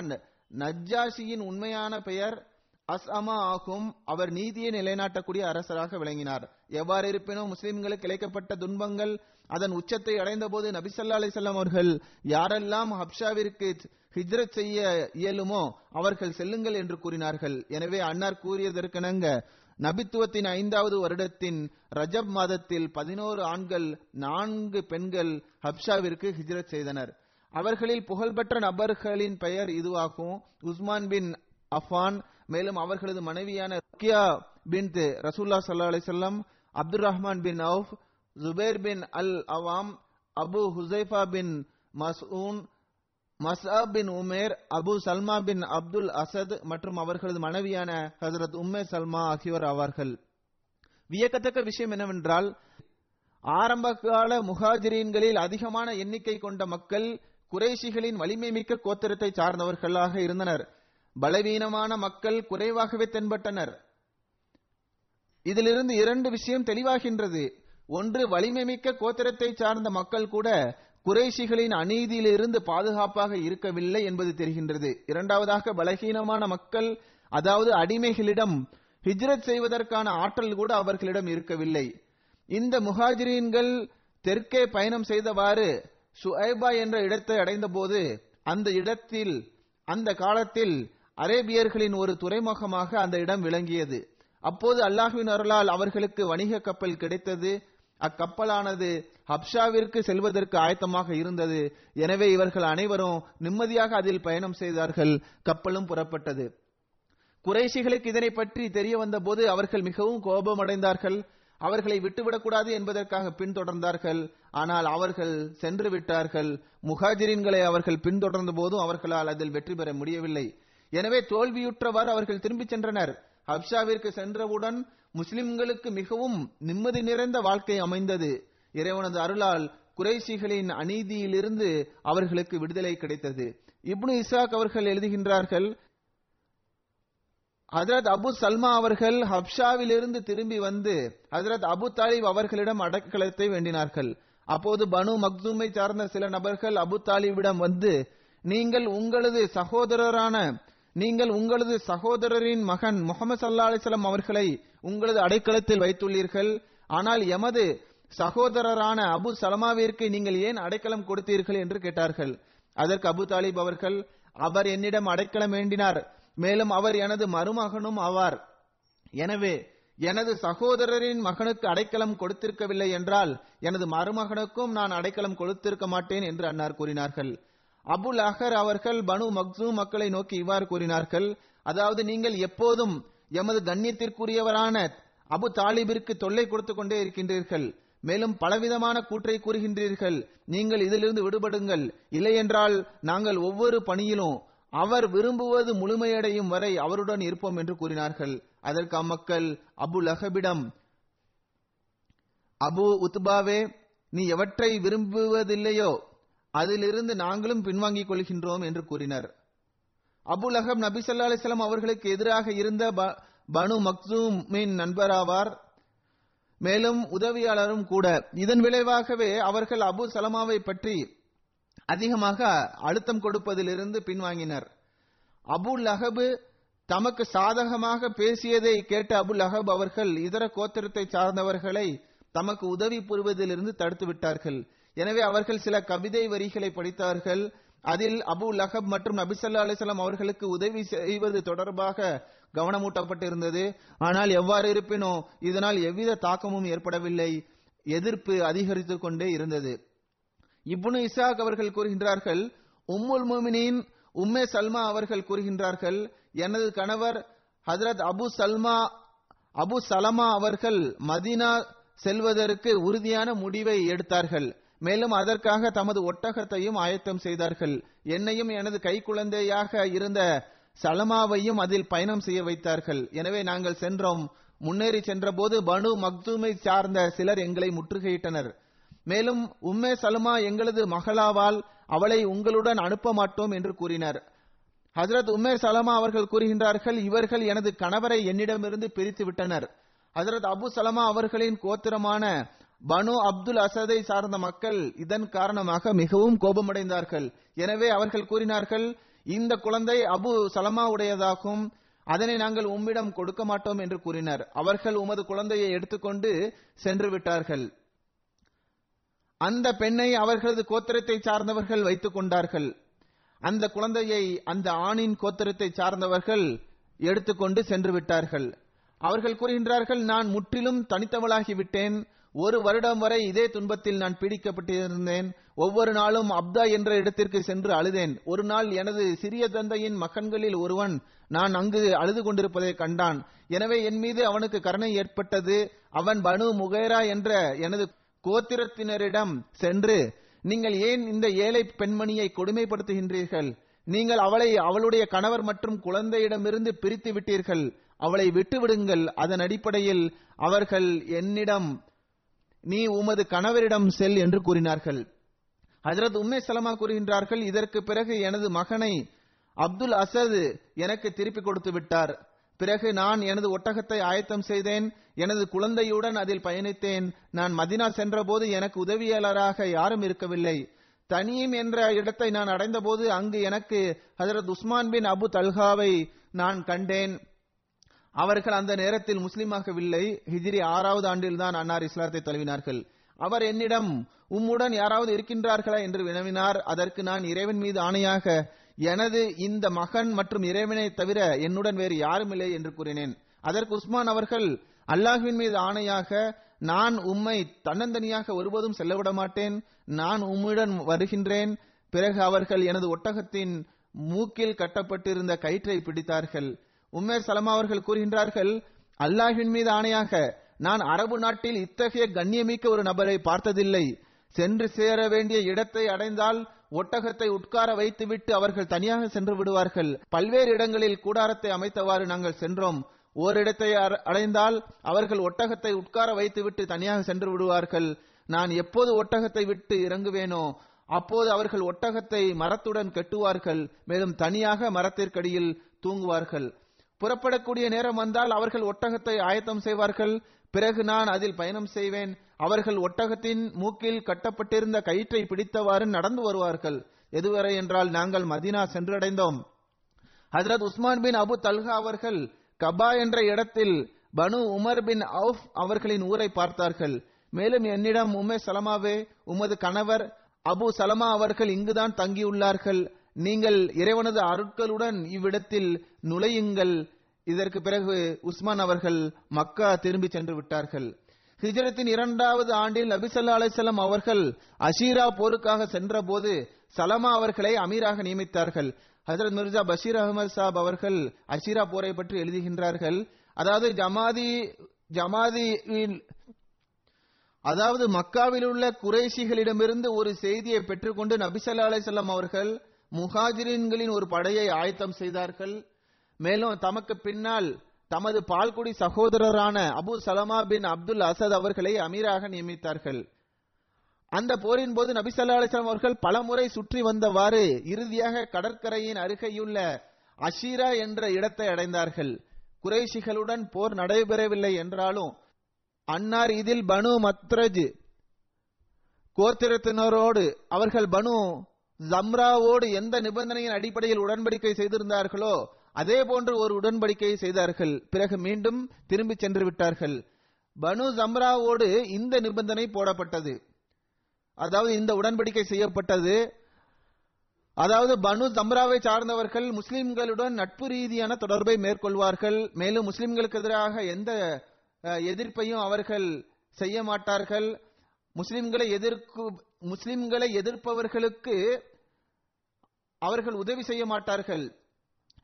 நஜ்ஜாஷியின் உண்மையான பெயர் அஸ்அமா ஆகும் அவர் நீதியை நிலைநாட்டக்கூடிய அரசராக விளங்கினார். எவ்வாறு இருப்பினும் முஸ்லிம்களுக்கு இழைக்கப்பட்ட துன்பங்கள் அதன் உச்சத்தை அடைந்த போது நபிசல்லா அலிசல்லாம் அவர்கள் யாரெல்லாம் ஹப்ஷாவிற்கு ஹிஜ்ரத் செய்ய இயலுமோ அவர்கள் செல்லுங்கள் என்று கூறினார்கள். எனவே அன்னார் கூறியதற்கிணங்க நபித்துவத்தின் ஐந்தாவது வருடத்தின் ரஜப் மாதத்தில் பதினோரு ஆண்கள் நான்கு பெண்கள் ஹப்ஷாவிற்கு ஹிஜ்ரத் செய்தனர். அவர்களில் புகழ்பெற்ற நபர்களின் பெயர் இதுவாகும். உஸ்மான் பின் அஃபான் மேலும் அவர்களது மனைவியான ரக்கியா பின் ரசூல்லா சல்லா அலிசல்லாம் அப்துல் ரஹ்மான் பின் அவுஃப் ஜுபேர் பின் அல் அவாம் அபு ஹுசைஃபா பின் மசூன் மஸ்அப் பின் உமேர் அபு சல்மா பின் அப்துல் அசத் மற்றும் அவர்களது மனைவியான ஹசரத் உம்மே சல்மா ஆகியோர் ஆவார்கள். வியக்கத்தக்க விஷயம் என்னவென்றால் ஆரம்ப கால முஹாஜிரீன்களில் அதிகமான எண்ணிக்கை கொண்ட மக்கள் குறைஷிகளின் வலிமை மிக்க கோத்திரத்தை சார்ந்தவர்களாக இருந்தனர். பலவீனமான மக்கள் குறைவாகவே தென்பட்டனர். இதிலிருந்து இரண்டு விஷயம் தெளிவாகின்றது. ஒன்று வலிமை மிக்க கோத்திரத்தை சார்ந்த மக்கள் கூட குறைஷிகளின் அநீதியிலிருந்து பாதுகாப்பாக இருக்கவில்லை என்பது தெரிகின்றது. இரண்டாவதாக பலகீனமான மக்கள் அதாவது அடிமைகளிடம் ஹிஜ்ரத் செய்வதற்கான ஆற்றல் கூட அவர்களிடம் இருக்கவில்லை. இந்த முஹாஜிரீன்கள் தெற்கே பயணம் செய்தவாறு சுஐபா என்ற இடத்தை அடைந்தபோது அந்த இடத்தில் அந்த காலத்தில் அரேபியர்களின் ஒரு துறைமுகமாக அந்த இடம் விளங்கியது. அப்போது அல்லாஹுவின் அருளால் அவர்களுக்கு வணிக கப்பல் கிடைத்தது. அக்கப்பலானது ஹப்ஷாவிற்கு செல்வதற்கு ஆயத்தமாக இருந்தது. எனவே இவர்கள் அனைவரும் நிம்மதியாக அதில் பயணம் செய்தார்கள். கப்பலும் புறப்பட்டது. குறைஷிகளுக்கு இதனை பற்றி தெரிய வந்த போது அவர்கள் மிகவும் கோபமடைந்தார்கள். அவர்களை விட்டுவிடக்கூடாது என்பதற்காக பின்தொடர்ந்தார்கள். ஆனால் அவர்கள் சென்று விட்டார்கள். முஹாஜிரின்களை அவர்கள் பின்தொடர்ந்த போதும் அவர்களால் அதில் வெற்றி பெற முடியவில்லை. எனவே தோல்வியுற்றவர் அவர்கள் திரும்பிச் சென்றனர். ஹப்ஷாவிற்கு சென்றவுடன் முஸ்லிம்களுக்கு மிகவும் நிம்மதி நிறைந்த வாழ்க்கை அமைந்தது. இறைவனது அருளால் குறைசிகளின் அநீதியிலிருந்து அவர்களுக்கு விடுதலை கிடைத்தது. இப்னு இசாக் அவர்கள் எழுதுகின்றார்கள் ஹசரத் அபு சல்மா அவர்கள் ஹப்ஷாவிலிருந்து திரும்பி வந்து ஹசரத் அபு தாலிப் அவர்களிடம் அடக்கலத்தை வேண்டினார்கள். அப்போது பனு மக்தூமை சார்ந்த சில நபர்கள் அபு தாலிபிடம் வந்து நீங்கள் உங்களது சகோதரரான நீங்கள் உங்களது சகோதரரின் மகன் முகமது சல்லா அலிஸ்லாம் அவர்களை உங்களது அடைக்கலத்தில் வைத்துள்ளீர்கள். ஆனால் எமது சகோதரரான அபு சலமாவிற்கு நீங்கள் ஏன் அடைக்கலம் கொடுத்தீர்கள் என்று கேட்டார்கள். அதற்கு அபு தாலிப் அவர்கள் அவர் என்னிடம் அடைக்கலம் வேண்டினார். மேலும் அவர் எனது மருமகனும் ஆவார். எனவே எனது சகோதரரின் மகனுக்கு அடைக்கலம் கொடுத்திருக்கவில்லை என்றால் எனது மருமகனுக்கும் நான் அடைக்கலம் கொடுத்திருக்க மாட்டேன் என்று அன்னார் கூறினார்கள். அபுல் அஹர் அவர்கள் பனு மக்சூம் மக்களை நோக்கி இவ்வாறு கூறினார்கள். அதாவது நீங்கள் எப்போதும் எமது கண்ணியத்திற்குரியவரான அபு தாலிபிற்கு தொல்லை கொடுத்து கொண்டே இருக்கின்றீர்கள். மேலும் பலவிதமான கூற்றை கூறுகின்றீர்கள். நீங்கள் இதிலிருந்து விடுபடுங்கள். இல்லையென்றால் நாங்கள் ஒவ்வொரு பணியிலும் அவர் விரும்புவது முழுமையடையும் வரை அவருடன் இருப்போம் என்று கூறினார்கள். அதற்கு அம்மக்கள் அபு லஹபிடம் அபு உத்பாவே நீ எவற்றை விரும்புவதில்லையோ அதிலிருந்து நாங்களும் பின்வாங்கிக் கொள்கின்றோம் என்று கூறினர். அபுல் அஹப் நபி ஸல்லல்லாஹு அலிஸ்லாம் அவர்களுக்கு எதிராக இருந்த ப- பனு மக்சூமின் நண்பராவார். மேலும் உதவியாளரும் கூட. இதன் விளைவாகவே அவர்கள் அபு சலமாவை பற்றி அதிகமாக அழுத்தம் கொடுப்பதிலிருந்து பின்வாங்கினர். அபு அஹபு தமக்கு சாதகமாக பேசியதை கேட்ட அபுல் அஹப் அவர்கள் இதர கோத்திரத்தை சார்ந்தவர்களை தமக்கு உதவி புரிவதிலிருந்து தடுத்து விட்டார்கள். எனவே அவர்கள் சில கவிதை வரிகளை படித்தார்கள். அதில் அபு லஹப் மற்றும் நபிசல்லா அலிசல்லாம் அவர்களுக்கு உதவி செய்வது தொடர்பாக கவனமூட்டப்பட்டிருந்தது. ஆனால் எவ்வாறு இருப்பினோ இதனால் எவ்வித தாக்கமும் ஏற்படவில்லை. எதிர்ப்பு அதிகரித்து கொண்டே இருந்தது. இப்னு இசாக் அவர்கள் கூறுகின்றார்கள் உம்முல் முமினின் உம்மே சல்மா அவர்கள் கூறுகின்றார்கள் எனது கணவர் ஹஜரத் அபு சல்மா அபு சலமா அவர்கள் மதீனா செல்வதற்கு உறுதியான முடிவை எடுத்தார்கள். மேலும் அதற்காக தமது ஒட்டகத்தையும் ஆயத்தம் செய்தார்கள். என்னையும் எனது கைக்குழந்தையாக இருந்த சலமாவையும் அதில் பயணம் செய்ய வைத்தார்கள். எனவே நாங்கள் சென்றோம். முன்னேறி சென்றபோது பனு மக்தூமை சார்ந்த சிலர் எங்களை முற்றுகையிட்டனர். மேலும் உம்மே சலுமா எங்களது மகளாவால் அவளை உங்களுடன் அனுப்ப மாட்டோம் என்று கூறினர். ஹசரத் உமேர் சலமா அவர்கள் கூறுகின்றார்கள் இவர்கள் எனது கணவரை என்னிடமிருந்து பிரித்து விட்டனர் ஹசரத் அபு சலமா அவர்களின் கோத்திரமான பனு அப்துல் அசதை சார்ந்த மக்கள் இதன் காரணமாக மிகவும் கோபமடைந்தார்கள். எனவே அவர்கள் கூறினார்கள் இந்த குழந்தை அபு சலமா உடையதாகும் அதனை நாங்கள் உம்மிடம் கொடுக்க மாட்டோம் என்று கூறினர். அவர்கள் உமது குழந்தையை எடுத்துக்கொண்டு சென்று விட்டார்கள். அந்த பெண்ணை அவர்களது கோத்திரத்தை சார்ந்தவர்கள் வைத்துக் கொண்டார்கள். அந்த குழந்தையை அந்த ஆணின் கோத்திரத்தை சார்ந்தவர்கள் எடுத்துக்கொண்டு சென்று விட்டார்கள். அவர்கள் கூறுகின்றார்கள் நான் முற்றிலும் தனித்தவளாகி விட்டேன் ஒரு வருடம் வரை இதே துன்பத்தில் நான் பீடிக்கப்பட்டிருந்தேன். ஒவ்வொரு நாளும் அப்தா என்ற இடத்திற்கு சென்று அழுதேன். ஒரு நாள் எனது சிறிய தந்தையின் மகன்களில் ஒருவன் நான் அங்கு அழுது கொண்டிருப்பதை கண்டான். எனவே என் மீது அவனுக்கு கருணை ஏற்பட்டது. அவன் பனு முகேரா என்ற எனது கோத்திரத்தினரிடம் சென்று நீங்கள் ஏன் இந்த ஏழை பெண்மணியை கொடுமைப்படுத்துகின்றீர்கள்? நீங்கள் அவளை அவளுடைய கணவர் மற்றும் குழந்தையிடமிருந்து பிரித்து விட்டீர்கள். அவளை விட்டுவிடுங்கள். அதன் அடிப்படையில் அவர்கள் என்னிடம் நீ உமது கணவரிடம் செல் என்று கூறினார்கள். ஹஜரத் உம்மே சலமா கூறுகின்றார்கள் இதற்கு பிறகு எனது மகனை அப்துல் அசது எனக்கு திருப்பி கொடுத்து விட்டார். பிறகு நான் எனது ஒட்டகத்தை ஆயத்தம் செய்தேன் எனது குழந்தையுடன் அதில் பயணித்தேன். நான் மதினா சென்றபோது எனக்கு உதவியாளராக யாரும் இருக்கவில்லை. தனியும் என்ற இடத்தை நான் அடைந்தபோது அங்கு எனக்கு ஹசரத் உஸ்மான் பின் அபு தல்ஹாவை நான் கண்டேன். அவர்கள் அந்த நேரத்தில் முஸ்லீமாகவில்லை. ஹிஜிரி ஆறாவது ஆண்டில் தான் அன்னார் இஸ்லாத்தை தழுவினார்கள். அவர் என்னிடம் உம்முடன் யாராவது இருக்கின்றார்களா? என்று வினவினார். அதற்கு நான் இறைவன் மீது ஆணையாக எனது இந்த மகன் மற்றும் இறைவனை தவிர என்னுடன் வேறு யாரும் இல்லை என்று கூறினேன். அதற்கு உஸ்மான் அவர்கள் அல்லாஹ்வின் மீது ஆணையாக நான் உம்மை தன்னந்தனியாக ஒருபோதும் செல்லவிட மாட்டேன். நான் உம்முடன் வருகின்றேன். பிறகு அவர்கள் எனது ஒட்டகத்தின் மூக்கில் கட்டப்பட்டிருந்த கயிற்றை பிடித்தார்கள். உம்மேர் சலமா அவர்கள் கூறுகின்றார்கள் அல்லாஹின் மீது ஆணையாக நான் அரபு நாட்டில் இத்தகைய கண்ணியமிக்க ஒரு நபரை பார்த்ததில்லை. சென்று சேர வேண்டிய இடத்தை அடைந்தால் ஒட்டகத்தை உட்கார வைத்துவிட்டு அவர்கள் தனியாக சென்று விடுவார்கள். பல்வேறு இடங்களில் கூடாரத்தை அமைத்தவாறு நாங்கள் சென்றோம். ஓரிடத்தை அற- அடைந்தால் அவர்கள் ஒட்டகத்தை உட்கார வைத்துவிட்டு தனியாக சென்று விடுவார்கள். நான் எப்போது ஒட்டகத்தை விட்டு இறங்குவேனோ அப்போது அவர்கள் ஒட்டகத்தை மரத்துடன் கட்டுவார்கள். மேலும் தனியாக மரத்திற்கடியில் தூங்குவார்கள். புறப்படக்கூடிய நேரம் வந்தால் அவர்கள் ஒட்டகத்தை ஆயத்தம் செய்வார்கள். பிறகு நான் அதில் பயணம் செய்வேன். அவர்கள் ஒட்டகத்தின் மூக்கில் கட்டப்பட்டிருந்த கயிற்றை பிடித்தவாறு நடந்து வருவார்கள். எதுவரை என்றால் நாங்கள் மதீனா சென்றடைந்தோம். ஹஜரத் உஸ்மான் பின் அபு தல்ஹா அவர்கள் கபா என்ற இடத்தில் பனு உமர் பின் அவுஃப் அவர்களின் ஊரை பார்த்தார்கள். மேலும் என்னிடம் உமே சலமாவே உமது கணவர் அபு சலமா அவர்கள் இங்குதான் தங்கியுள்ளார்கள். நீங்கள் இறைவனது அருட்களுடன் இவ்விடத்தில் நுழையுங்கள். இதற்கு பிறகு உஸ்மான் அவர்கள் மக்கா திரும்பி சென்று விட்டார்கள். ஹிஜரத்தின் இரண்டாவது ஆண்டில் நபிசல்லா அலிசல்லாம் அவர்கள் அஷீரா போருக்காக சென்றபோது சலமா அவர்களை அமீராக நியமித்தார்கள். ஹசரத் மிர்சா பஷீர் அகமது சாப் அவர்கள் அஷீரா போரை பற்றி எழுதுகின்றார்கள். அதாவது ஜமாதி ஜமாதி அதாவது மக்காவில் உள்ள குறைசிகளிடமிருந்து ஒரு செய்தியை பெற்றுக்கொண்டு நபிசல்லா அலிசல்லாம் அவர்கள் முஹாஜிரின்களின் ஒரு படையை ஆயத்தம் செய்தார்கள். மேலும் தமக்கு பின்னால் தமது பால்குடி சகோதரரான அபு சலமா பின் அப்துல் அசத் அவர்களை அமீராக நியமித்தார்கள். அந்த போரின் போது நபிசல்லா அலிஸ்லாம் அவர்கள் பலமுறை சுற்றி வந்தவாறு இறுதியாக கடற்கரையின் அருகேயுள்ள அஷீரா என்ற இடத்தை அடைந்தார்கள். குறைஷிகளுடன் போர் நடைபெறவில்லை என்றாலும் அன்னார் இதில் பனு மத்ரஜ் கோத்திரத்தினரோடு அவர்கள் பனு ஜம்ராவோடு எந்த நிபந்தனையின் அடிப்படையில் உடன்படிக்கை செய்திருந்தார்களோ அதே போன்று ஒரு உடன்படிக்கையை செய்தார்கள். பிறகு மீண்டும் திரும்பி சென்று விட்டார்கள். பனு ஜம்ராவோடு இந்த நிபந்தனை போடப்பட்டது. அதாவது இந்த உடன்படிக்கை செய்யப்பட்டது. அதாவது பனு ஜம்ராவை சார்ந்தவர்கள் முஸ்லிம்களுடன் நட்பு ரீதியான தொடர்பை மேற்கொள்வார்கள். மேலும் முஸ்லிம்களுக்கு எதிராக எந்த எதிர்ப்பையும் அவர்கள் செய்ய மாட்டார்கள். முஸ்லிம்களை எதிர்க்கு முஸ்லிம்களை எதிர்ப்பவர்களுக்கு அவர்கள் உதவி செய்ய மாட்டார்கள்.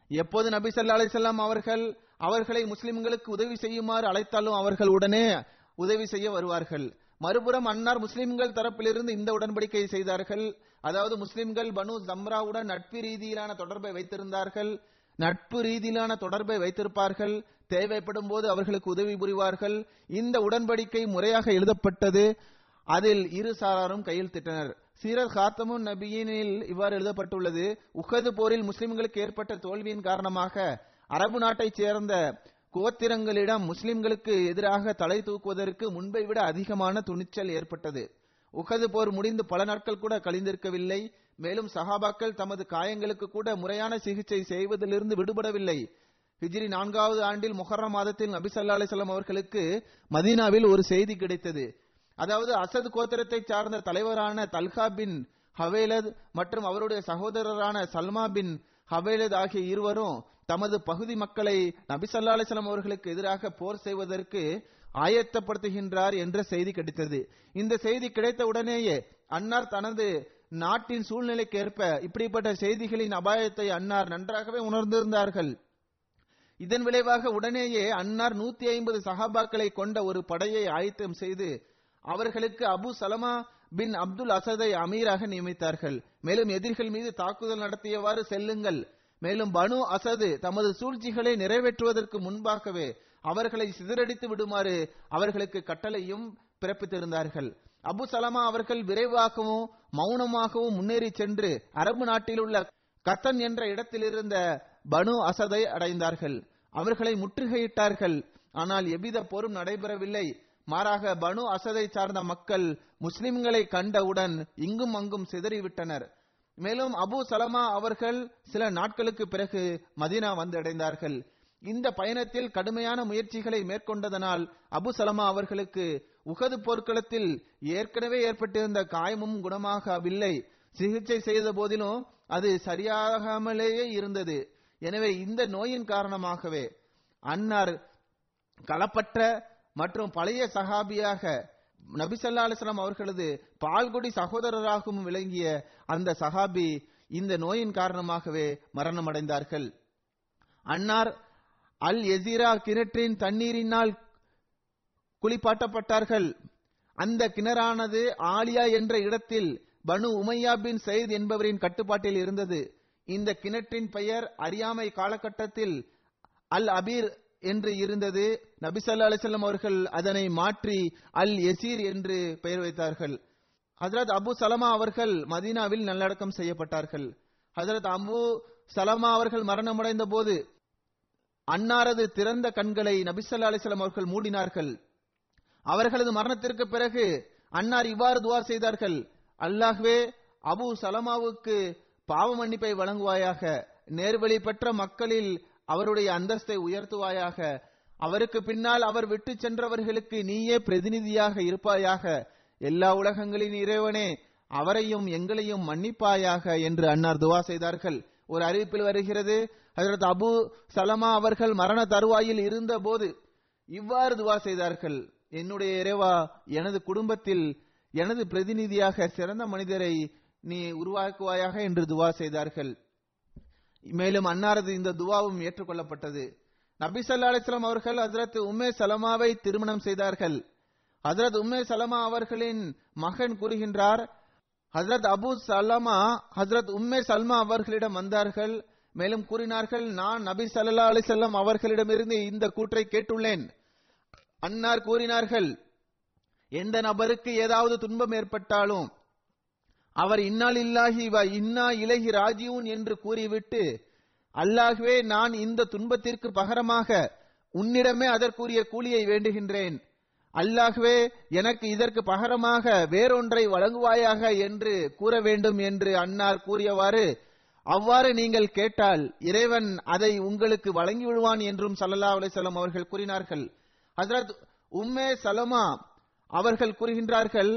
எப்போது நபி சல்லா அலிசல்லாம் அவர்கள் அவர்களை முஸ்லிம்களுக்கு உதவி செய்யுமாறு அழைத்தாலும் அவர்கள் உடனே உதவி செய்ய வருவார்கள். மறுபுறம் அன்னார் முஸ்லிம்கள் தரப்பிலிருந்து இந்த உடன்படிக்கையை செய்தார்கள். அதாவது முஸ்லிம்கள் பனு ஜம்ராவுடன் நட்பு ரீதியிலான தொடர்பை வைத்திருந்தார்கள். நட்பு ரீதியிலான தொடர்பை வைத்திருப்பார்கள். தேவைப்படும் போது அவர்களுக்கு உதவி புரிவார்கள். இந்த உடன்படிக்கை முறையாக எழுதப்பட்டது. அதில் இரு சாராரும் கையெழுத்திட்டனர் சீரத் ஹாத்தமுன் நபியினில் இவ்வாறு எழுதப்பட்டுள்ளது உஹது போரில் முஸ்லிம்களுக்கு ஏற்பட்ட தோல்வியின் காரணமாக அரபு நாட்டைச் சேர்ந்த கோத்திரங்களிடம் முஸ்லிம்களுக்கு எதிராக தலை தூக்குவதற்கு முன்பை விட அதிகமான துணிச்சல் ஏற்பட்டது. உகது போர் முடிந்து பல நாட்கள் கூட கழிந்திருக்கவில்லை. மேலும் சஹாபாக்கள் தமது காயங்களுக்கு கூட முறையான சிகிச்சை செய்வதிலிருந்து விடுபடவில்லை. ஹிஜ்ரி நான்காவது ஆண்டில் முஹர்ரம் மாதத்தில் நபி சல்லா அலிசல்லாம் அவர்களுக்கு மதீனாவில் ஒரு செய்தி கிடைத்தது. அதாவது அசத் கோத்திரத்தை சார்ந்த தலைவரான தல்ஹா பின் ஹவேலத் மற்றும் அவருடைய சகோதரரான சல்மா பின் ஹவேலத் ஆகிய இருவரும் தமது பகுதி மக்களை நபி அவர்களுக்கு எதிராக போர் செய்வதற்கு ஆயத்தப்படுத்துகின்றார் என்ற செய்தி கிடைத்தது. இந்த செய்தி கிடைத்த உடனேயே அன்னார் தனது நாட்டின் சூழ்நிலைக்கேற்ப இப்படிப்பட்ட செய்திகளின் அபாயத்தை அன்னார் நன்றாகவே உணர்ந்திருந்தார்கள். இதன் விளைவாக உடனேயே அன்னார் நூத்தி ஐம்பது சஹாபாக்களை கொண்ட ஒரு படையை ஆயத்தம் செய்து அவர்களுக்கு அபு சலமா பின் அப்துல் அசதை அமீராக நியமித்தார்கள். மேலும் எதிரிகள் மீது தாக்குதல் நடத்தியவாறு செல்லுங்கள். மேலும் பனு அசது தமது சூழ்ச்சிகளை நிறைவேற்றுவதற்கு முன்பாகவே அவர்களை சிதறடித்து விடுமாறு அவர்களுக்கு கட்டளையும் பிறப்பித்திருந்தார்கள். அபு சலமா அவர்கள் விரைவாகவும் மௌனமாகவும் முன்னேறி சென்று அரபு நாட்டில் உள்ள கத்தன் என்ற இடத்திலிருந்த பனு அசதை அடைந்தார்கள். அவர்களை முற்றுகையிட்டார்கள். ஆனால் எவ்வித போரும் நடைபெறவில்லை. மாறாக பனு அசதை சார்ந்த மக்கள் முஸ்லிம்களை கண்டவுடன் இங்கும் அங்கும் சிதறிவிட்டனர். மேலும் அபு சலமா அவர்கள் சில நாட்களுக்கு பிறகு மதீனா வந்தடைந்தார்கள். இந்த பயணத்தில் கடுமையான முயற்சிகளை மேற்கொண்டதனால் அபு சலமா அவர்களுக்கு உகது போர்க்களத்தில் ஏற்கனவே ஏற்பட்டிருந்த காயமும் குணமாகவில்லை. சிகிச்சை செய்த போதிலும் அது சரியாகாமலேயே இருந்தது. எனவே இந்த நோயின் காரணமாகவே அன்னார் களப்பற்ற மற்றும் பழைய சஹாபியாக நபி அவர்களது பால்குடி சகோதரராகவும் விளங்கிய அந்த சஹாபி இந்த நோயின் காரணமாகவே மரணமடைந்தார்கள். அன்னார் அல் எசிரா கிணற்றின் தண்ணீரினால் குளிப்பாட்டப்பட்டார்கள். அந்த கிணறானது ஆலியா என்ற இடத்தில் பனு உமையா பின் சயீத் என்பவரின் கட்டுப்பாட்டில் இருந்தது. இந்த கிணற்றின் பெயர் அறியாமை காலகட்டத்தில் அல் அபீர் என்று இருந்தது. நபிசல்லா ஸல்லல்லாஹு அவர்கள் அதனை மாற்றி அல் எசீர் என்று பெயர் வைத்தார்கள். ஹசரத் அபு சலமா அவர்கள் மதீனாவில் நல்லடக்கம் செய்யப்பட்டார்கள். ஹசரத் அபு சலமா அவர்கள் மரணமடைந்த போது அன்னாரது திறந்த கண்களை நபிசல்லா ஸல்லல்லாஹு அவர்கள் மூடினார்கள். அவர்களது மரணத்திற்கு பிறகு அன்னார் இவ்வாறு துவார் செய்தார்கள். அல்லாஹ்வே அபு சலமாவுக்கு பாவ மன்னிப்பை வழங்குவாயாக. நேர்வழி பெற்ற மக்களில் அவருடைய அந்தஸ்தை உயர்த்துவாயாக. அவருக்கு பின்னால் அவர் விட்டு சென்றவர்களுக்கு நீயே பிரதிநிதியாக இருப்பாயாக. எல்லா உலகங்களின் இறைவனே அவரையும் எங்களையும் மன்னிப்பாயாக என்று அன்னார் துவா செய்தார்கள். ஒரு அறிவிப்பில் வருகிறது ஹசரத் அபு சலமா அவர்கள் மரண தருவாயில் இருந்த போது இவ்வாறு துவா செய்தார்கள். என்னுடைய இறைவா எனது குடும்பத்தில் எனது பிரதிநிதியாக சிறந்த மனிதரை நீ உருவாக்குவாயாக என்று துவா செய்தார்கள். மேலும் அன்னாரது இந்த துவாவும் ஏற்றுக்கொள்ளப்பட்டது. நபி சல்லா அலிஸ்லாம் அவர்கள் ஹசரத் உம்மே சலமாவை திருமணம் செய்தார்கள். ஹசரத் உம்மே சலமா அவர்களின் மகன் கூறுகின்றார் ஹசரத் அபு சலமா ஹசரத் உம்மே சல்மா அவர்களிடம் வந்தார்கள். மேலும் கூறினார்கள் நான் நபி சல்லா அலிசல்லாம் அவர்களிடமிருந்து இந்த கூற்றை கேட்டுள்ளேன். அன்னார் கூறினார்கள் எந்த நபருக்கு ஏதாவது துன்பம் ஏற்பட்டாலும் அவர் இன்னால் இல்லாஹி வ இன்னா இலகி ராஜீவன் என்று கூறிவிட்டு அல்லாஹ்வே நான் இந்த துன்பத்திற்கு பகரமாக உன்னிடமே அதற்குரிய கூலியை வேண்டுகின்றேன். அல்லாஹ்வே எனக்கு இதற்கு பகரமாக வேறொன்றை வழங்குவாயாக என்று கூற வேண்டும் என்று அன்னார் கூறியவாறு அவ்வாறு நீங்கள் கேட்டால் இறைவன் அதை உங்களுக்கு வழங்கி விடுவான் என்றும் ஸல்லல்லாஹு அலிசல்லாம் அவர்கள் கூறினார்கள். ஹசரத் உம்மே சலமா அவர்கள் கூறுகின்றார்கள்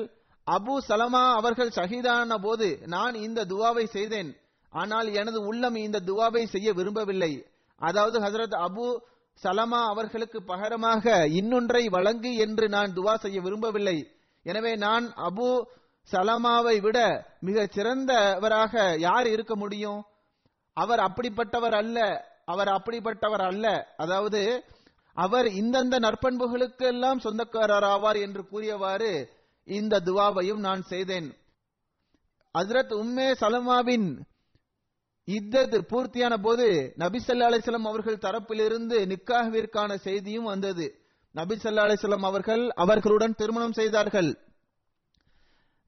அபு சலமா அவர்கள் ஷஹீதான போது நான் இந்த துவாவை செய்தேன். ஆனால் எனது உள்ளம் இந்த துவாவை செய்ய விரும்பவில்லை. அதாவது ஹசரத் அபு சலமா அவர்களுக்கு பகரமாக இன்னொன்றை வழங்கு என்று நான் துவா செய்ய விரும்பவில்லை. எனவே நான் அபு சலமாவை விட மிக சிறந்தவராக யார் இருக்க முடியும்? அவர் அப்படிப்பட்டவர் அல்ல அவர் அப்படிப்பட்டவர் அல்ல. அதாவது அவர் இந்தந்த நற்பண்புகளுக்கு எல்லாம் சொந்தக்காரர் ஆவார் என்று கூறியவாறு இந்த துவாவையும் நான் செய்தேன். ஹஜ்ரத் உம்மே சலமாவின் இத்தத் பூர்த்தியான போது நபிசல்லா அலிஸ்லாம் அவர்கள் தரப்பிலிருந்து நிக்காகவிற்கான செய்தியும் வந்தது. நபிசல்லா அலிஸ்லாம் அவர்கள் அவர்களுடன் திருமணம் செய்தார்கள்.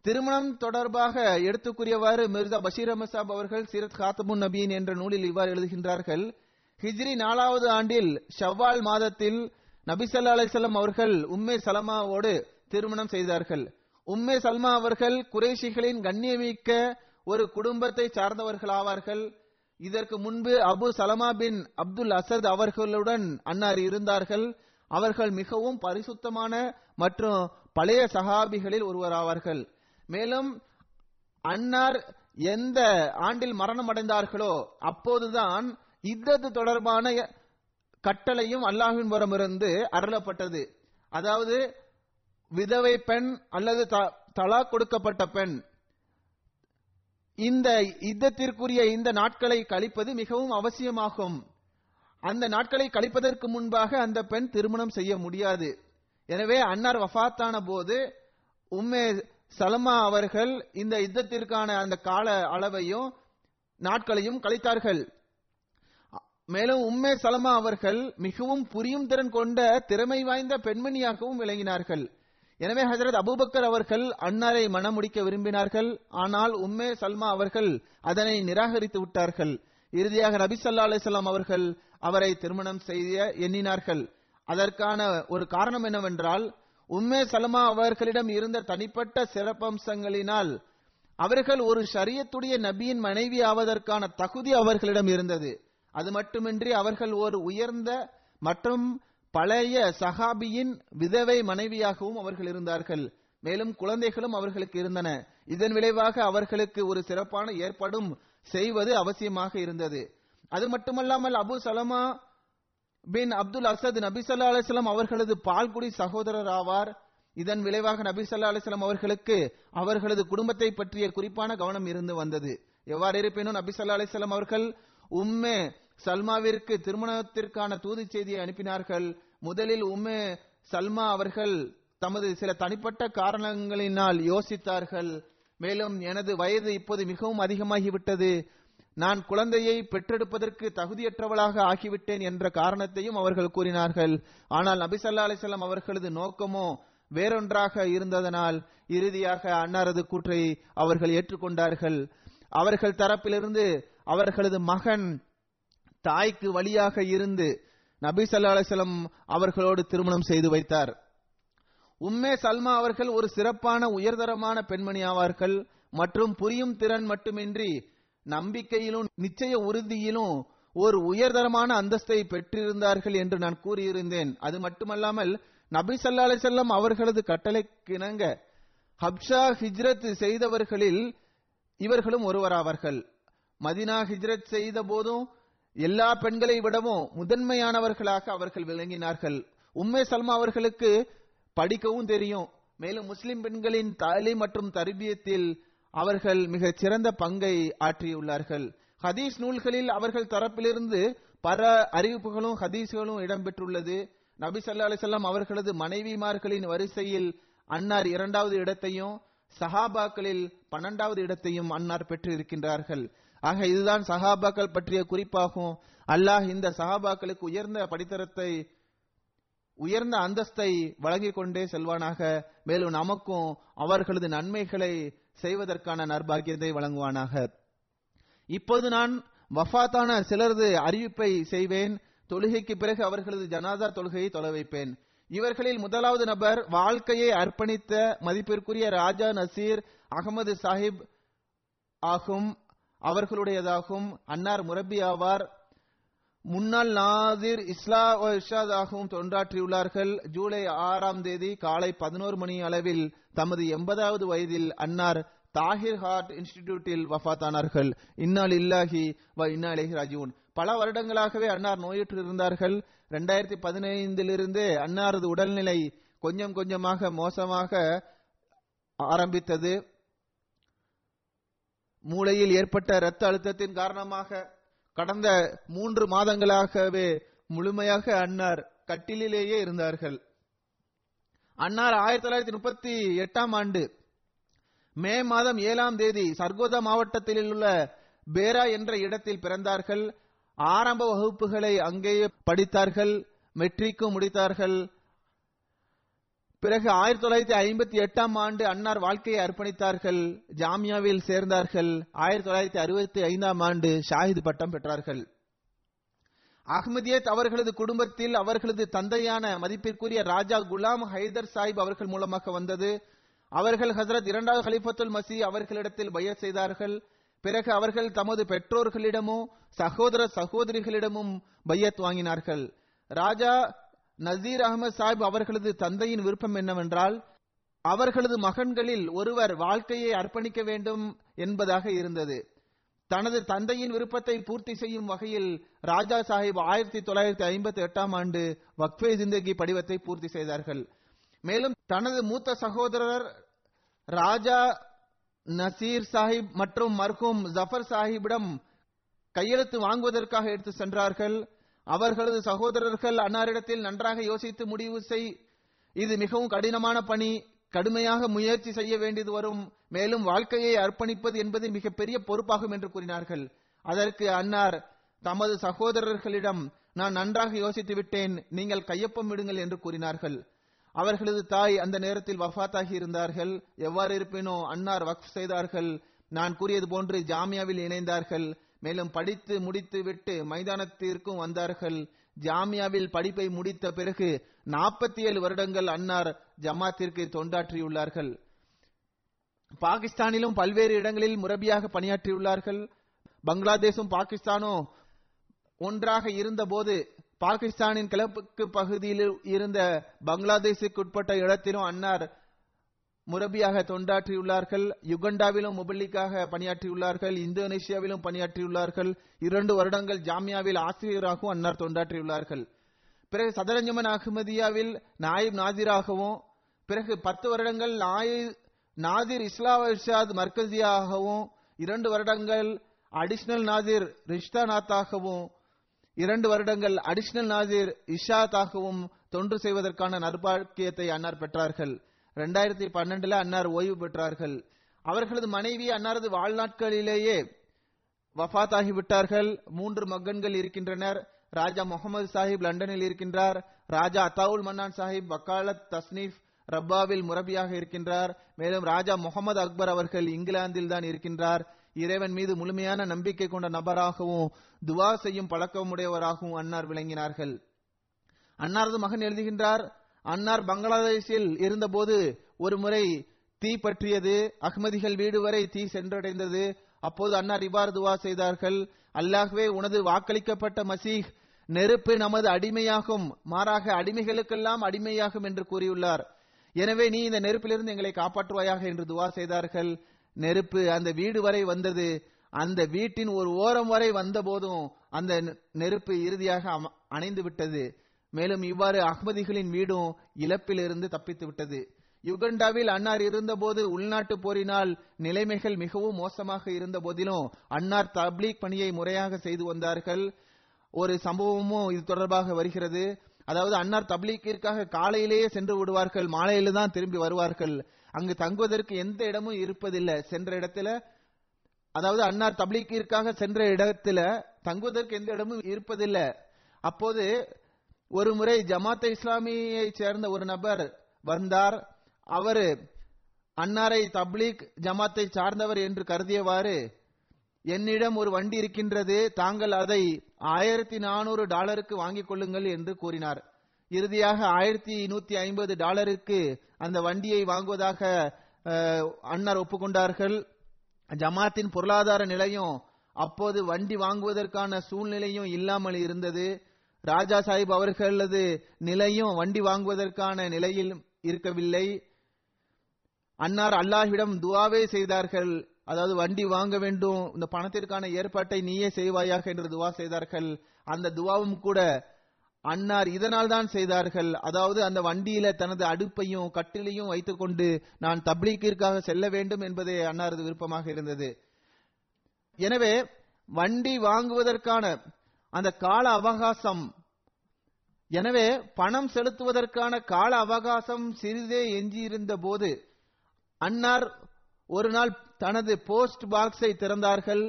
திருமணம் தொடர்பாக எடுத்துக்குரியவாறு மிர்சா பஷீர் அமசாப் அவர்கள் சீரத் காத்தமுன் நபியின் என்ற நூலில் இவ்வாறு எழுதுகின்றார்கள். ஹிஜ்ரி நாலாவது ஆண்டில் ஷவ்வால் மாதத்தில் நபிசல்லா அலிசல்லாம் அவர்கள் உம்மே சலமாவோடு திருமணம் செய்தார்கள். உம்மே சல்மா அவர்கள் குறைஷிகளின் கண்ணியமிக்க ஒரு குடும்பத்தை சார்ந்தவர்கள் ஆவார்கள் இதற்கு முன்பு அபு சலமா பின் அப்துல் அசத் அவர்களுடன் அன்னார் இருந்தார்கள். அவர்கள் மிகவும் பரிசுத்தமான மற்றும் பழைய சகாபிகளில் ஒருவராவார்கள். மேலும் அன்னார் எந்த ஆண்டில் மரணம் அடைந்தார்களோ அப்போதுதான் இத்தது தொடர்பான கட்டளையும் அல்லாஹின் புறமிருந்து அருளப்பட்டது. அதாவது விதவை பெண் அல்லது த- கொடுக்கப்பட்ட பெண். இந்த யுத்தத்திற்குரிய இந்த நாட்களை கழிப்பது மிகவும் அவசியமாகும். அந்த நாட்களை கழிப்பதற்கு முன்பாக அந்த பெண் திருமணம் செய்ய முடியாது. எனவே அன்னார் வஃபாத்தான போது உம்மே சலமா அவர்கள் இந்த யுத்தத்திற்கான அந்த கால அளவையும் நாட்களையும் கழித்தார்கள். மேலும் உம்மே சலமா அவர்கள் மிகவும் புரியும் திறன் கொண்ட திறமை வாய்ந்த பெண்மணியாகவும் விளங்கினார்கள். எனவே ஹசரத் அபூபக்கர் அவர்கள் அன்னாரை மணமுடிக்க விரும்பினார்கள். ஆனால் உம்மே சல்மா அவர்கள் அதனை நிராகரித்து விட்டார்கள். இறுதியாக நபி சல்லா அலிசல்லாம் அவர்கள் அவரை திருமணம் செய்ய எண்ணினார்கள். அதற்கான ஒரு காரணம் என்னவென்றால் உம்மே சல்மா அவர்களிடம் இருந்த தனிப்பட்ட சிறப்பம்சங்களினால் அவர்கள் ஒரு ஷரியத்துடைய நபியின் மனைவி ஆவதற்கான தகுதி அவர்களிடம் இருந்தது. அது மட்டுமின்றி அவர்கள் ஒரு உயர்ந்த மற்றும் பழைய சஹாபியின் விதவை மனைவியாகவும் அவர்கள் இருந்தார்கள். மேலும் குழந்தைகளும் அவர்களுக்கு இருந்தன. இதன் விளைவாக அவர்களுக்கு ஒரு சிறப்பான ஏற்பாடும் செய்வது அவசியமாக இருந்தது. அது மட்டுமல்லாமல் அபு சலமா பின் அப்துல் அசத் நபி ஸல்லல்லாஹு அலைஹி அவர்களது பால்குடி சகோதரர் ஆவார் இதன் விளைவாக நபி ஸல்லல்லாஹு அலைஹி அவர்களுக்கு அவர்களது குடும்பத்தை பற்றிய குறிப்பான கவனம் இருந்து வந்தது. எவ்வாறு இருப்பினும் நபி ஸல்லல்லாஹு அவர்கள் உம்மே சல்மாவிற்கு திருமணத்திற்கான தூது செய்தியை அனுப்பினார்கள். முதலில் உம்மே சல்மா அவர்கள் தமது சில தனிப்பட்ட காரணங்களினால் யோசித்தார்கள். மேலும் எனது வயது இப்போது மிகவும் அதிகமாகிவிட்டது. நான் குழந்தையை பெற்றெடுப்பதற்கு தகுதியற்றவளாக ஆகிவிட்டேன் என்ற காரணத்தையும் அவர்கள் கூறினார்கள். ஆனால் நபிசல்லா அலிசல்லாம் அவர்களது நோக்கமோ வேறொன்றாக இருந்ததனால் இறுதியாக அன்னாரது கூற்றை அவர்கள் ஏற்றுக்கொண்டார்கள். அவர்கள் தரப்பிலிருந்து அவர்களது மகன் தாய்க்கு வழியாக இருந்து நபி சல்லா அலைஹி அவர்களோடு திருமணம் செய்து வைத்தார். உம்மே சல்மா அவர்கள் ஒரு சிறப்பான உயர்தரமான பெண்மணி ஆவார்கள். மற்றும் புரியும் திறன் மட்டுமின்றி நம்பிக்கையிலும் நிச்சய உறுதியிலும் ஒரு உயர்தரமான அந்தஸ்தை பெற்றிருந்தார்கள் என்று நான் கூறியிருந்தேன். அது மட்டுமல்லாமல் நபி சல்லா அலைஹி வஸல்லம் அவர்களது கட்டளைக்கிணங்க ஹப்ஷா ஹிஜ்ரத் செய்தவர்களில் இவர்களும் ஒருவராவார்கள். மதினா ஹிஜ்ரத் செய்த போதும் எல்லா பெண்களை விடவும் முதன்மையானவர்களாக அவர்கள் விளங்கினார்கள். உம்மே சல்மா அவர்களுக்கு படிக்கவும் தெரியும். மேலும் முஸ்லிம் பெண்களின் தாலி மற்றும் தரிபியத்தில் அவர்கள் மிகச் சிறந்த பங்கை ஆற்றியுள்ளார்கள். ஹதீஸ் நூல்களில் அவர்கள் தரப்பிலிருந்து பல அறிவிப்புகளும் ஹதீஸ்களும் இடம்பெற்றுள்ளது. நபி சல்லா அலிசல்லாம் அவர்களது மனைவிமார்களின் வரிசையில் அன்னார் இரண்டாவது இடத்தையும் சஹாபாக்களில் பன்னெண்டாவது இடத்தையும் அன்னார் பெற்று இருக்கின்றார்கள் ஆக இதுதான் சஹாபாக்கள் பற்றிய குறிப்பாகும். அல்லாஹ் இந்த சஹாபாக்களுக்கு உயர்ந்த படித்தரத்தை உயர்ந்த அந்தஸ்தை வழங்கிக் கொண்டே செல்வானாக. மேலும் நமக்கும் அவர்களது நன்மைகளை செய்வதற்கான நற்பாகியத்தை வழங்குவானாக. இப்போது நான் வஃபாத்தான சிலரது அறிவிப்பை செய்வேன். தொழுகைக்கு பிறகு அவர்களது ஜனாதா தொழுகையை தொலை வைப்பேன். இவர்களில் முதலாவது நபர் வாழ்க்கையை அர்ப்பணித்த மதிப்பிற்குரிய ராஜா நசீர் அகமது சாஹிப் ஆகும். அவர்களுடையதாகவும் அன்னார் முரப்பி ஆவார். முன்னாள் நாதிர் இஸ்லா இஷாதாகவும் தொண்டாற்றியுள்ளார்கள். ஜூலை ஆறாம் தேதி காலை பதினோரு மணி அளவில் தமது எண்பதாவது வயதில் அன்னார் தாஹிர் ஹார்ட் இன்ஸ்டிடியூட்டில் வஃபாத்தானார்கள் இன்னால் இல்லாஹி வ இன்னாலேஹி ராஜீவன் பல வருடங்களாகவே அன்னார் நோயுற்று இருந்தார்கள் ரெண்டாயிரத்தி பதினைந்திலிருந்தே அன்னாரது உடல்நிலை கொஞ்சம் கொஞ்சமாக மோசமாக ஆரம்பித்தது. மூளையில் ஏற்பட்ட இரத்த அழுத்தத்தின் காரணமாக கடந்த மூன்று மாதங்களாகவே முழுமையாக அன்னார் கட்டிலேயே இருந்தார்கள். அன்னார் ஆயிரத்தி தொள்ளாயிரத்தி முப்பத்தி எட்டாம் ஆண்டு மே மாதம் ஏழாம் தேதி சர்கோதா மாவட்டத்தில் உள்ள பேரா என்ற இடத்தில் பிறந்தார்கள். ஆரம்ப வகுப்புகளை அங்கேயே படித்தார்கள். மெட்ரிக்கும் முடித்தார்கள். பிறகு ஆயிரத்தி தொள்ளாயிரத்தி ஐம்பத்தி எட்டாம் ஆண்டு அன்னார் வாழ்க்கையை அர்ப்பணித்தார்கள் ஜாமியாவில் சேர்ந்தார்கள். ஆயிரத்தி தொள்ளாயிரத்தி அறுபத்தி ஐந்தாம் ஆண்டு ஷாஹித் பட்டம் பெற்றார்கள். அஹ்மதியத் அவர்களது குடும்பத்தில் அவர்களது தந்தையான மதிப்பிற்குரிய ராஜா குலாம் ஹைதர் சாஹிப் அவர்கள் மூலமாக வந்தது. அவர்கள் ஹசரத் இரண்டாவது ஹலிஃபத்துல் மசி அவர்களிடத்தில் பையத் செய்தார்கள். பிறகு அவர்கள் தமது பெற்றோர்களிடமும் சகோதர சகோதரிகளிடமும் பையத் வாங்கினார்கள். ராஜா நசீர் அகமது சாஹிப் அவர்களது தந்தையின் விருப்பம் என்னவென்றால் அவர்களது மகன்களில் ஒருவர் வாழ்க்கையை அர்ப்பணிக்க வேண்டும் என்பதாக இருந்தது. தனது தந்தையின் விருப்பத்தை பூர்த்தி செய்யும் வகையில் ராஜா சாஹிப் ஆயிரத்தி தொள்ளாயிரத்தி ஐம்பத்தி எட்டாம் ஆண்டு வக்ஃபே ஜிந்தகி படிவத்தை பூர்த்தி செய்தார்கள். மேலும் தனது மூத்த சகோதரர் ராஜா நசீர் சாஹிப் மற்றும் மர்ஹூம் ஜஃபர் சாஹிப்பிடம் கையெழுத்து வாங்குவதற்காக எடுத்து சென்றார்கள். அவர்களது சகோதரர்கள் அன்னாரிடத்தில் நன்றாக யோசித்து முடிவு செய். இது மிகவும் கடினமான பணி. கடுமையாக முயற்சி செய்ய வேண்டியது வரும். மேலும் வாழ்க்கையை அர்ப்பணிப்பது என்பது மிகப்பெரிய பொறுப்பாகும் என்று கூறினார்கள். அதற்கு அன்னார் தமது சகோதரர்களிடம் நான் நன்றாக யோசித்து விட்டேன். நீங்கள் கையொப்பம் விடுங்கள் என்று கூறினார்கள். அவர்களது தாய் அந்த நேரத்தில் வஃபாத்தாகி இருந்தார்கள். எவ்வாறு இருப்பினோ? அன்னார் வக்ஃப் செய்தார்கள். நான் கூறியது போன்று ஜாமியாவில் இணைந்தார்கள். மேலும் படித்து முடித்து விட்டு மைதானத்திற்கும் வந்தார்கள். ஜாமியாவில் படிப்பை முடித்த பிறகு நாற்பத்தி ஏழு வருடங்கள் அன்னார் ஜமாத்திற்கு தொண்டாற்றியுள்ளார்கள். பாகிஸ்தானிலும் பல்வேறு இடங்களில் முரபியாக பணியாற்றியுள்ளார்கள். பங்களாதேஷும் பாகிஸ்தானும் ஒன்றாக இருந்தபோது பாகிஸ்தானின் கிழக்கு பகுதியில் இருந்த பங்களாதேஷுக்குட்பட்ட இடத்திலும் அன்னார் முரபியாக தொண்டாற்றியுள்ளார்கள் யுகண்டாவிலும் முபல்லிக்காக பணியாற்றியுள்ளார்கள் இந்தோனேஷியாவிலும் பணியாற்றியுள்ளார்கள் இரண்டு வருடங்கள் ஜாமியாவில் ஆசிரியராகவும் அன்னார் தொண்டாற்றியுள்ளார்கள். பிறகு சதரஞ்சமன் அகமதியாவில் நாயிப் நாதிராகவும் பிறகு பத்து வருடங்கள் நாய் நாதிர் இஸ்லா இர்ஷாத் மர்கசியாகவும் இரண்டு வருடங்கள் அடிஷனல் நாதிர் ரிஷ்தாநாத்தாகவும் இரண்டு வருடங்கள் அடிஷனல் நாதிர் இஷாத்தாகவும் தொண்டு செய்வதற்கான நற்பாக்கியத்தை அன்னார் பெற்றார்கள். ரெண்டாயிரத்தி பன்னெண்டுல அன்னார் ஓய்வு பெற்றார்கள். அவர்களது மனைவி அன்னாரது வாழ்நாட்களிலேயே வஃபாத்தாகி விட்டார்கள் மூன்று மகன்கள் இருக்கின்றனர். ராஜா முகமது சாஹிப் லண்டனில் இருக்கின்றார். ராஜா அத்தாவுல் மன்னான் சாஹிப் வக்காலத் தஸ்னீப் ரப்பாவில் முரபியாக இருக்கின்றார். மேலும் ராஜா முகமது அக்பர் அவர்கள் இங்கிலாந்தில் தான் இருக்கின்றார். இறைவன் மீது முழுமையான நம்பிக்கை கொண்ட நபராகவும் துவா செய்யும் பழக்கமுடையவராகவும் அன்னார் விளங்கினார்கள். அன்னாரது மகன் எழுதுகின்றார் அன்னார் பங்களாதேஷில் இருந்தபோது ஒரு முறை தீ பற்றியது அகமதிகள் வீடு வரை தீ சென்றடைந்தது. அப்போது அன்னார் இவ்வாறு துவா செய்தார்கள். அல்லாஹ்வே உனது வாக்களிக்கப்பட்ட மசீஹ் நெருப்பு நமது அடிமையாகும் மாறாக அடிமைகளுக்கெல்லாம் அடிமையாகும் என்று கூறியுள்ளார். எனவே நீ இந்த நெருப்பிலிருந்து எங்களை காப்பாற்றுவாயாக என்று துவா செய்தார்கள். நெருப்பு அந்த வீடு வரை வந்தது. அந்த வீட்டின் ஒரு ஓரம் வரை வந்த போதும் அந்த நெருப்பு இறுதியாக அம- அணைந்து விட்டது மேலும் இவ்வாறு அஹ்மதிகளின் வீடும் இழப்பிலிருந்து தப்பித்து விட்டது யுகண்டாவில் அன்னார் இருந்தபோது உள்நாட்டு போரினால் நிலைமைகள் மிகவும் மோசமாக இருந்த போதிலும் அன்னார் தப்லீக் பணியை முறையாக செய்து வந்தார்கள். ஒரு சம்பவமும் இது தொடர்பாக வருகிறது. அதாவது அன்னார் தப்லீக்கிற்காக காலையிலேயே சென்று விடுவார்கள் மாலையில தான் திரும்பி வருவார்கள். அங்கு தங்குவதற்கு எந்த இடமும் இருப்பதில்லை. சென்ற இடத்துல அதாவது அன்னார் தப்லீக்கிற்காக சென்ற இடத்துல தங்குவதற்கு எந்த இடமும் இருப்பதில்லை. அப்போது ஒரு முறை ஜமாத்தை இஸ்லாமியை சேர்ந்த ஒரு நபர் வந்தார். அவர் அன்னாரை தப்லீக் ஜமாத்தை சார்ந்தவர் என்று கருதியவாறு என்னிடம் ஒரு வண்டி இருக்கின்றது. தாங்கள் அதை ஆயிரத்தி நானூறு டாலருக்கு வாங்கிக் கொள்ளுங்கள் என்று கூறினார். இறுதியாக ஆயிரத்தி நூத்தி ஐம்பது டாலருக்கு அந்த வண்டியை வாங்குவதாக அன்னார் ஒப்புக்கொண்டார்கள். ஜமாத்தின் பொருளாதார நிலையும் அப்போது வண்டி வாங்குவதற்கான சூழ்நிலையும் இல்லாமல் இருந்தது. ராஜா சாஹிப் அவர்களது நிலையும் வண்டி வாங்குவதற்கான நிலையில் இருக்கவில்லை. அன்னார் அல்லாஹிடம் துவாவே செய்தார்கள். அதாவது வண்டி வாங்க வேண்டும் இந்த பணத்திற்கான ஏற்பாட்டை நீயே செய்வாயாக என்று துவா செய்தார்கள். அந்த துவாவும் கூட அன்னார் இதனால் தான் செய்தார்கள். அதாவது அந்த வண்டியில தனது அடுப்பையும் கட்டிலையும் வைத்துக்கொண்டு நான் தப்லீக்கிற்காக செல்ல வேண்டும் என்பதே அன்னாரது விருப்பமாக இருந்தது. எனவே வண்டி வாங்குவதற்கான அந்த கால அவகாசம். எனவே பணம் செலுத்துவதற்கான கால அவகாசம் சிறிதே எஞ்சியிருந்த போது அன்னார் ஒரு நாள் தனது போஸ்ட் பாக்ஸை திறந்தார்கள்.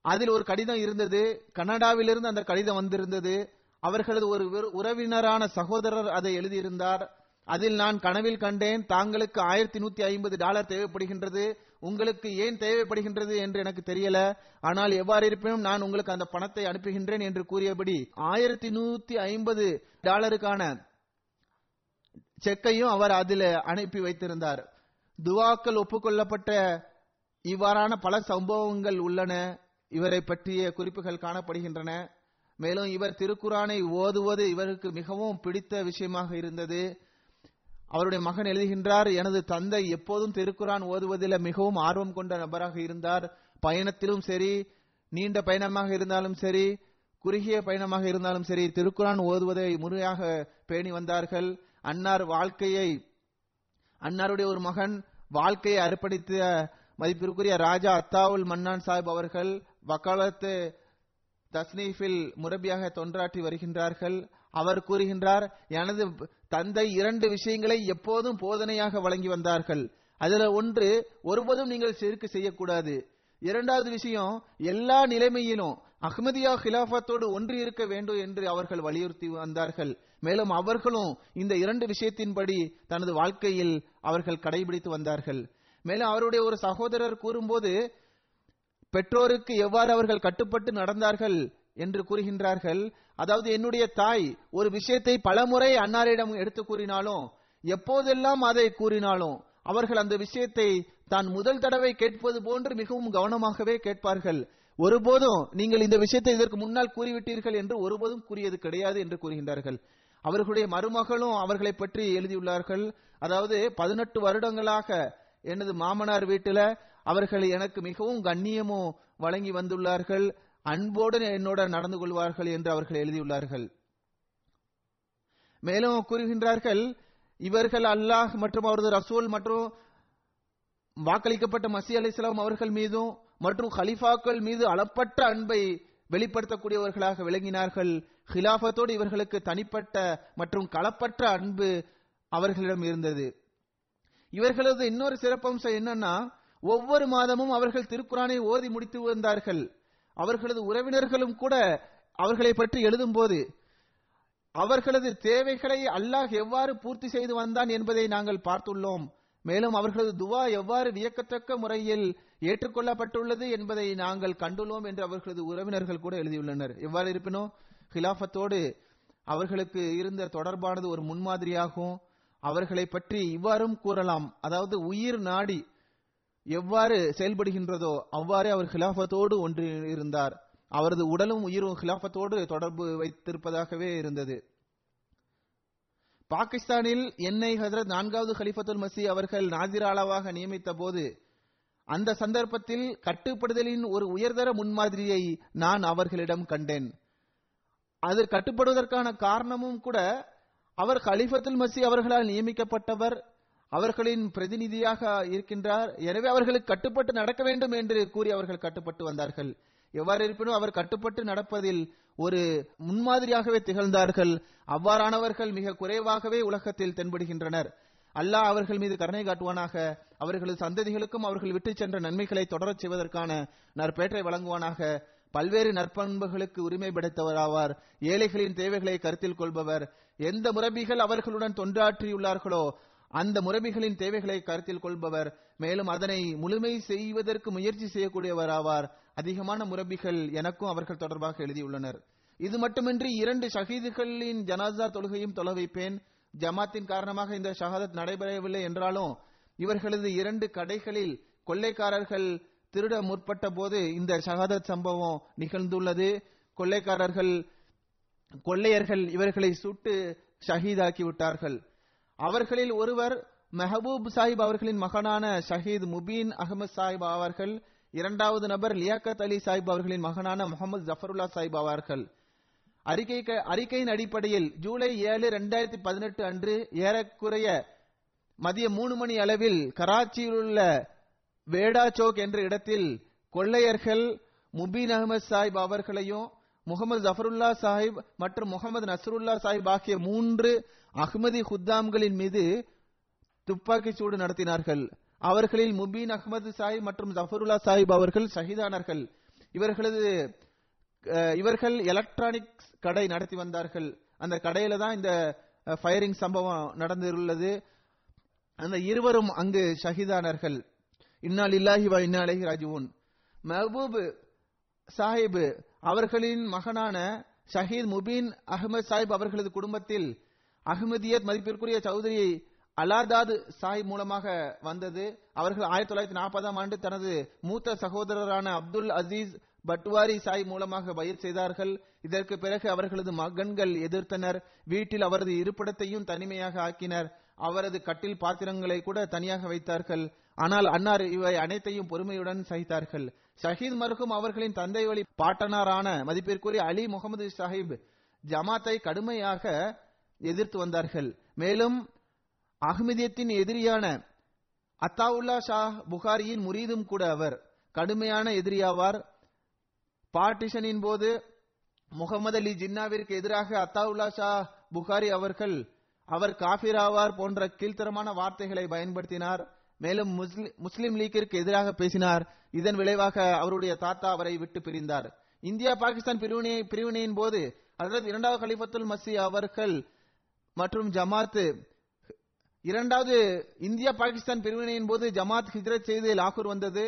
அதில் ஒரு கடிதம் இருந்தது. கனடாவிலிருந்து அந்த கடிதம் வந்திருந்தது. அவர்களது ஒரு உறவினரான சகோதரர் அதை எழுதியிருந்தார். அதில் நான் கனவில் கண்டேன் தாங்களுக்கு ஆயிரத்தி நூத்தி ஐம்பது டாலர் தேவைப்படுகின்றது. உங்களுக்கு ஏன் தேவைப்படுகின்றது என்று எனக்கு தெரியல. ஆனால் எவ்வாறு இருப்பினும் நான் உங்களுக்கு அந்த பணத்தை அனுப்புகின்றேன் என்று கூறியபடி ஆயிரத்தி நூத்தி ஐம்பது டாலருக்கான செக்கையும் அவர் அதில் அனுப்பி வைத்திருந்தார். துவாக்கள் ஒப்புக்கொள்ளப்பட்ட இவ்வாறான பல சம்பவங்கள் உள்ளன. இவரை பற்றிய குறிப்புகள் காணப்படுகின்றன. மேலும் இவர் திருக்குரானை ஓதுவது இவருக்கு மிகவும் பிடித்த விஷயமாக இருந்தது. அவருடைய மகன் எழுதுகின்றார் எனது தந்தை எப்போதும் திருக்குறான் ஓதுவதில் மிகவும் ஆர்வம் கொண்ட நபராக இருந்தார். பயணத்திலும் சரி நீண்ட பயணமாக இருந்தாலும் சரி குறுகிய பயணமாக இருந்தாலும் சரி திருக்குறான் ஓதுவதை முறையாக பேணி வந்தார்கள். அன்னார் வாழ்க்கையை அன்னாருடைய ஒரு மகன் வாழ்க்கையை அர்ப்பணித்த மதிப்பிற்குரிய ராஜா அத்தாவுல் மன்னான் சாஹிப் அவர்கள் வக்காலத்து தஸ்னீஃபில் முரபியாக தொன்றாற்றி வருகின்றார்கள். அவர் கூறுகின்றார் எனது தந்தை இரண்டு விஷயங்களை எப்போதும் போதனையாக வழங்கி வந்தார்கள். அதுல ஒன்று ஒருபோதும் நீங்கள் செருக்கு செய்யக்கூடாது. இரண்டாவது விஷயம் எல்லா நிலைமையிலும் அஹ்மதியா ஹிலாஃபத்தோடு ஒன்று இருக்க வேண்டும் என்று அவர்கள் வலியுறுத்தி வந்தார்கள். மேலும் அவர்களும் இந்த இரண்டு விஷயத்தின்படி தனது வாழ்க்கையில் அவர்கள் கடைபிடித்து வந்தார்கள். மேலும் அவருடைய ஒரு சகோதரர் கூறும்போது பெற்றோருக்கு எவ்வாறு அவர்கள் கட்டுப்பட்டு நடந்தார்கள்? என்று கூறுகின்றார்கள். அதாவது என்னுடைய தாய் ஒரு விஷயத்தை பலமுறை அன்னாரிடம் எடுத்து கூறினாலும் எப்போதெல்லாம் அதை கூறினாலும் அவர்கள் அந்த விஷயத்தை தான் முதல் தடவை கேட்பது போன்று மிகவும் கவனமாகவே கேட்பார்கள். ஒருபோதும் நீங்கள் இந்த விஷயத்தை இதற்கு முன்னால் கூறிவிட்டீர்கள் என்று ஒருபோதும் கூறியது கிடையாது என்று கூறுகின்றார்கள். அவர்களுடைய மருமகளும் அவர்களை பற்றி எழுதியுள்ளார்கள். அதாவது பதினெட்டு வருடங்களாக எனது மாமனார் வீட்டில அவர்கள் எனக்கு மிகவும் கண்ணியமும் வழங்கி வந்துள்ளார்கள். அன்போடு என்னோட நடந்து கொள்வார்கள் என்று அவர்கள் எழுதியுள்ளார்கள். மேலும் கூறுகின்றார்கள் இவர்கள் அல்லாஹ் மற்றும் அவரது ரசூல் மற்றும் வாக்களிக்கப்பட்ட மசி அலி இஸ்லாம் அவர்கள் மீதும் மற்றும் ஹலிஃபாக்கள் மீது அளப்பற்ற அன்பை வெளிப்படுத்தக்கூடியவர்களாக விளங்கினார்கள். ஹிலாஃபத்தோடு இவர்களுக்கு தனிப்பட்ட மற்றும் களப்பற்ற அன்பு அவர்களிடம் இருந்தது. இவர்களது இன்னொரு சிறப்பம்சம் என்னன்னா ஒவ்வொரு மாதமும் அவர்கள் திருக்குறானை ஓதி முடித்து வந்தார்கள். அவர்களது உறவினர்களும் கூட அவர்களை பற்றி எழுதும்போது அவர்களது தேவைகளை அல்லாஹ் எவ்வாறு பூர்த்தி செய்து வந்தான் என்பதை நாங்கள் பார்த்துள்ளோம். மேலும் அவர்களது துவா எவ்வாறு வியக்கத்தக்க முறையில் ஏற்றுக்கொள்ளப்பட்டுள்ளது என்பதை நாங்கள் கண்டுள்ளோம் என்று அவர்களது உறவினர்கள் கூட எழுதியுள்ளனர். எவ்வாறு இருப்பினோ ஹிலாஃபத்தோடு அவர்களுக்கு இருந்த தொடர்பானது ஒரு முன்மாதிரியாகும். அவர்களை பற்றி இவ்வாறும் கூறலாம். அதாவது உயிர் நாடி எவ்வாறு செயல்படுகின்றதோ அவ்வாறே அவர் ஹிலாஃபத்தோடு ஒன்று இருந்தார். அவரது உடலும் உயிரும் ஹிலாஃபத்தோடு தொடர்பு வைத்திருப்பதாகவே இருந்தது. பாகிஸ்தானில் என்னை ஹசரத் நான்காவது ஹலிஃபத்துல் மசி அவர்கள் நாதிராளாவாக நியமித்த போது அந்த சந்தர்ப்பத்தில் கட்டுப்படுதலின் ஒரு உயர்தர முன்மாதிரியை நான் அவர்களிடம் கண்டேன். அது கட்டுப்படுவதற்கான காரணமும் கூட அவர் ஹலிஃபத்துல் மசி அவர்களால் நியமிக்கப்பட்டவர் அவர்களின் பிரதிநிதியாக இருக்கின்றார். எனவே அவர்களுக்கு கட்டுப்பட்டு நடக்க வேண்டும் என்று கூறி அவர்கள் கட்டுப்பட்டு வந்தார்கள். எவ்வாறு இருப்பினும் அவர் கட்டுப்பட்டு நடப்பதில் ஒரு முன்மாதிரியாகவே திகழ்ந்தார்கள். அவ்வாறானவர்கள் மிக குறைவாகவே உலகத்தில் தென்படுகின்றனர். அல்லாஹ் அவர்கள் மீது கருணை காட்டுவானாக. அவர்களது சந்ததிகளுக்கும் அவர்கள் விட்டுச் சென்ற நன்மைகளை தொடரச் செய்வதற்கான நற்பேற்றை வழங்குவானாக. பல்வேறு நற்பண்புகளுக்கு உரிமை படைத்தவராவார். ஏழைகளின் தேவைகளை கருத்தில் கொள்பவர். எந்த முரபிகள் அவர்களுடன் தொண்டாற்றியுள்ளார்களோ அந்த முறைமைகளின் தேவைகளை கருத்தில் கொள்பவர் மேலும் அதனை முழுமை செய்வதற்கு முயற்சி செய்யக்கூடியவராவார். அதிகமான முரபிகள் எனக்கும் அவர்கள் தொடர்பாக எழுதியுள்ளனர். இது மட்டுமின்றி இரண்டு ஷஹீதுகளின் ஜனாசா தொழுகையும் தொலை வைப்பேன். ஜமாத்தின் காரணமாக இந்த ஷஹாதத் நடைபெறவில்லை என்றாலும் இவர்களது இரண்டு கடைகளில் கொள்ளைக்காரர்கள் திருட முற்பட்ட போது இந்த ஷஹாதத் சம்பவம் நிகழ்ந்துள்ளது. கொள்ளைக்காரர்கள் கொள்ளையர்கள் இவர்களை சுட்டு ஷஹீதாக்கி விட்டார்கள். அவர்களில் ஒருவர் மெஹபூப் சாஹிப் அவர்களின் மகனான ஷஹீத் முபீன் அகமது சாஹிப் அவர்கள் இரண்டாவது நபர் லியாக்கத் அலி சாஹிப் அவர்களின் மகனான முகமது ஜஃபருல்லா சாஹிப் ஆவார்கள். அறிக்கை அறிக்கையின் அடிப்படையில் ஜூலை ஏழு இரண்டாயிரத்தி பதினெட்டு அன்று ஏறக்குறைய மதிய மூணு மணி அளவில் கராச்சியில் உள்ள வேடா சோக் என்ற இடத்தில் கொள்ளையர்கள் முபீன் அகமது சாஹிப் அவர்களையும் முகமது ஜஃபருல்லா சாஹிப் மற்றும் முகமது நசருல்லா சாஹிப் ஆகிய மூன்று அஹ்மதி குத்தாம்களின் மீது துப்பாக்கி சூடு நடத்தினார்கள். அவர்களில் முபீன் அகமது சாஹிப் மற்றும் ஜஃபருல்லா சாஹிப் அவர்கள் ஷஹீதானார்கள். இவர்களது இவர்கள் எலக்ட்ரானிக்ஸ் கடை நடத்தி வந்தார்கள். அந்த கடையில தான் இந்த ஃபயரிங் சம்பவம் நடந்துள்ளது. அந்த இருவரும் அங்கு ஷஹீதானார்கள். இன்னால் இல்லாஹி வா இன்னா அலைஹி மெஹபூப் சாஹிப் அவர்களின் மகனான ஷஹீத் முபீன் அகமது சாஹிப் அவர்களது குடும்பத்தில் அஹ்மதியத் மதிப்பிற்குரிய சௌதரி அலாதாத் சாஹிப் மூலமாக வந்தது. அவர்கள் ஆயிரத்தி தொள்ளாயிரத்தி நாற்பதாம் ஆண்டு தனது மூத்த சகோதரரான அப்துல் அசீஸ் பட்வாரி சாய் மூலமாக பயிர் செய்தார்கள். இதற்கு பிறகு அவர்களது மகன்கள் எதிர்த்தனர். வீட்டில் அவரது இருப்பிடத்தையும் தனிமையாக ஆக்கினர். அவரது கட்டில் பாத்திரங்களை கூட தனியாக வைத்தார்கள். ஆனால் அன்னார் இவை அனைத்தையும் பொறுமையுடன் சகித்தார்கள். ஷஹீத் மருகும் அவர்களின் தந்தை வழி பாட்டனாரான மதிப்பிற்குரிய அலி முகமது சாஹிப் ஜமாத்தை கடுமையாக எதிர்த்து வந்தார்கள். மேலும் அஹ்மதியத்தின் எதிரியான அத்தாவுல்லா ஷா புகாரியின் முரீதும் கூட அவர் கடுமையான எதிரியாவார். பார்ட்டிஷனின் போது முகமது அலி ஜின்னாவிற்கு எதிராக அத்தாவுல்லா ஷா புகாரி அவர்கள் அவர் காபிராவார் போன்ற கீழ்த்தரமான வார்த்தைகளை பயன்படுத்தினார். மேலும் முஸ்லிம் லீக்கிற்கு எதிராக பேசினார். இதன் விளைவாக அவருடைய தாத்தா அவரை விட்டு பிரிந்தார். இந்தியா பாகிஸ்தான் பிரிவினை பிரிவினையின் போது ஹஜரத் இரண்டாவது கலிஃபத்துல் மசி அவர்கள் மற்றும் ஜமாத் இரண்டாவது இந்தியா பாகிஸ்தான் பிரிவினையின் போது ஜமாத் ஹிஜ்ரத் செய்து லாகூர் வந்தது.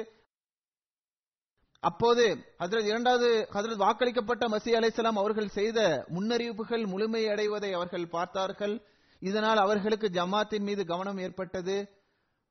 அப்போது ஹசரத் இரண்டாவது ஹசரத் வாக்களிக்கப்பட்ட மசி அலைசலாம் அவர்கள் செய்த முன்னறிவிப்புகள் முழுமையடைவதை அவர்கள் பார்த்தார்கள். இதனால் அவர்களுக்கு ஜமாத்தின் மீது கவனம் ஏற்பட்டது.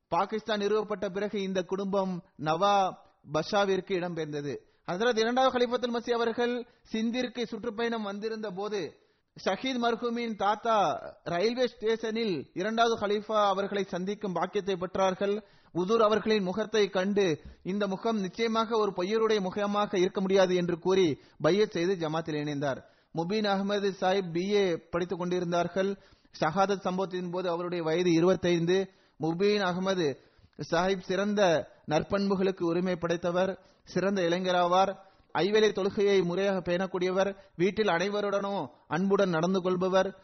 பாகிஸ்தான் நிறுவப்பட்ட பிறகு இந்த குடும்பம் நவா பஷாவிற்கு இடம்பெயர்ந்தது. அதனால் இரண்டாவது கலிஃபத்துல் மசி அவர்கள் சிந்திற்கு சுற்றுப்பயணம் வந்திருந்த போது ஷஹீத் மர்ஹூமின் தாத்தா ரயில்வே ஸ்டேஷனில் இரண்டாவது ஹலீஃபா அவர்களை சந்திக்கும் பாக்கியத்தை பெற்றார்கள். உதூர் அவர்களின் முகத்தை கண்டு இந்த முகம் நிச்சயமாக ஒரு பொய்யருடைய முகமாக இருக்க முடியாது என்று கூறி பையத் செய்து ஜமாத்தில் இணைந்தார். முபீன் அகமது சாஹிப் பிஏ படித்துக் கொண்டிருந்தார்கள். ஷஹாதத் சம்பவத்தின் போது அவருடைய வயது 25 முபீன் அகமது சாஹிப் சிறந்த நற்பண்புகளுக்கு உரிமை படைத்தவர் சிறந்த இளைஞராவார் ஐவேளை தொழுகையை முறையாக பேணக்கூடியவர் வீட்டில் அனைவருடனும் அன்புடன் நடந்து கொள்பவர்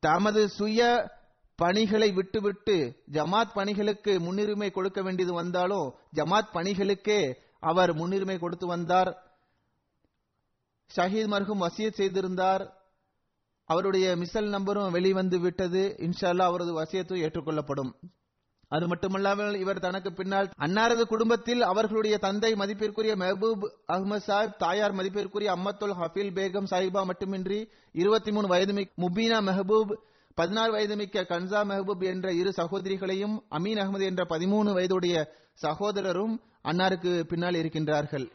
தமது சுய பணிகளை விட்டுவிட்டு ஜமாத் பணிகளுக்கு முன்னுரிமை கொடுக்க வேண்டியது வந்தாலும் ஜமாத் பணிகளுக்கே அவர் முன்னுரிமை கொடுத்து வந்தார். ஷஹீத் மர்ஹூம் வசியத் செய்திருந்தார். அவருடைய மிசல் நம்பரும் வெளிவந்து விட்டது. இன்ஷால்லா அவரது வசியத்தும் ஏற்றுக்கொள்ளப்படும். அது மட்டுமல்லாமல் இவர் தனக்கு பின்னால் அன்னாரது குடும்பத்தில் அவர்களுடைய தந்தை மதிப்பிற்குரிய மெஹபூப் அஹ்மத் சாஹிப் தாயார் மதிப்பிற்குரிய அம்மத்துல் ஹஃபீல் பேகம் சாஹிபா மட்டுமின்றி இருபத்தி மூணு வயது முபீனா மெஹபூப் பதினாறு வயது மிக்க கன்சா மெஹபூப் என்ற இரு சகோதரிகளையும் அமீன் அகமது என்ற பதிமூணு வயதுடைய சகோதரரும் அன்னாருக்கு பின்னால் இருக்கின்றார்கள்.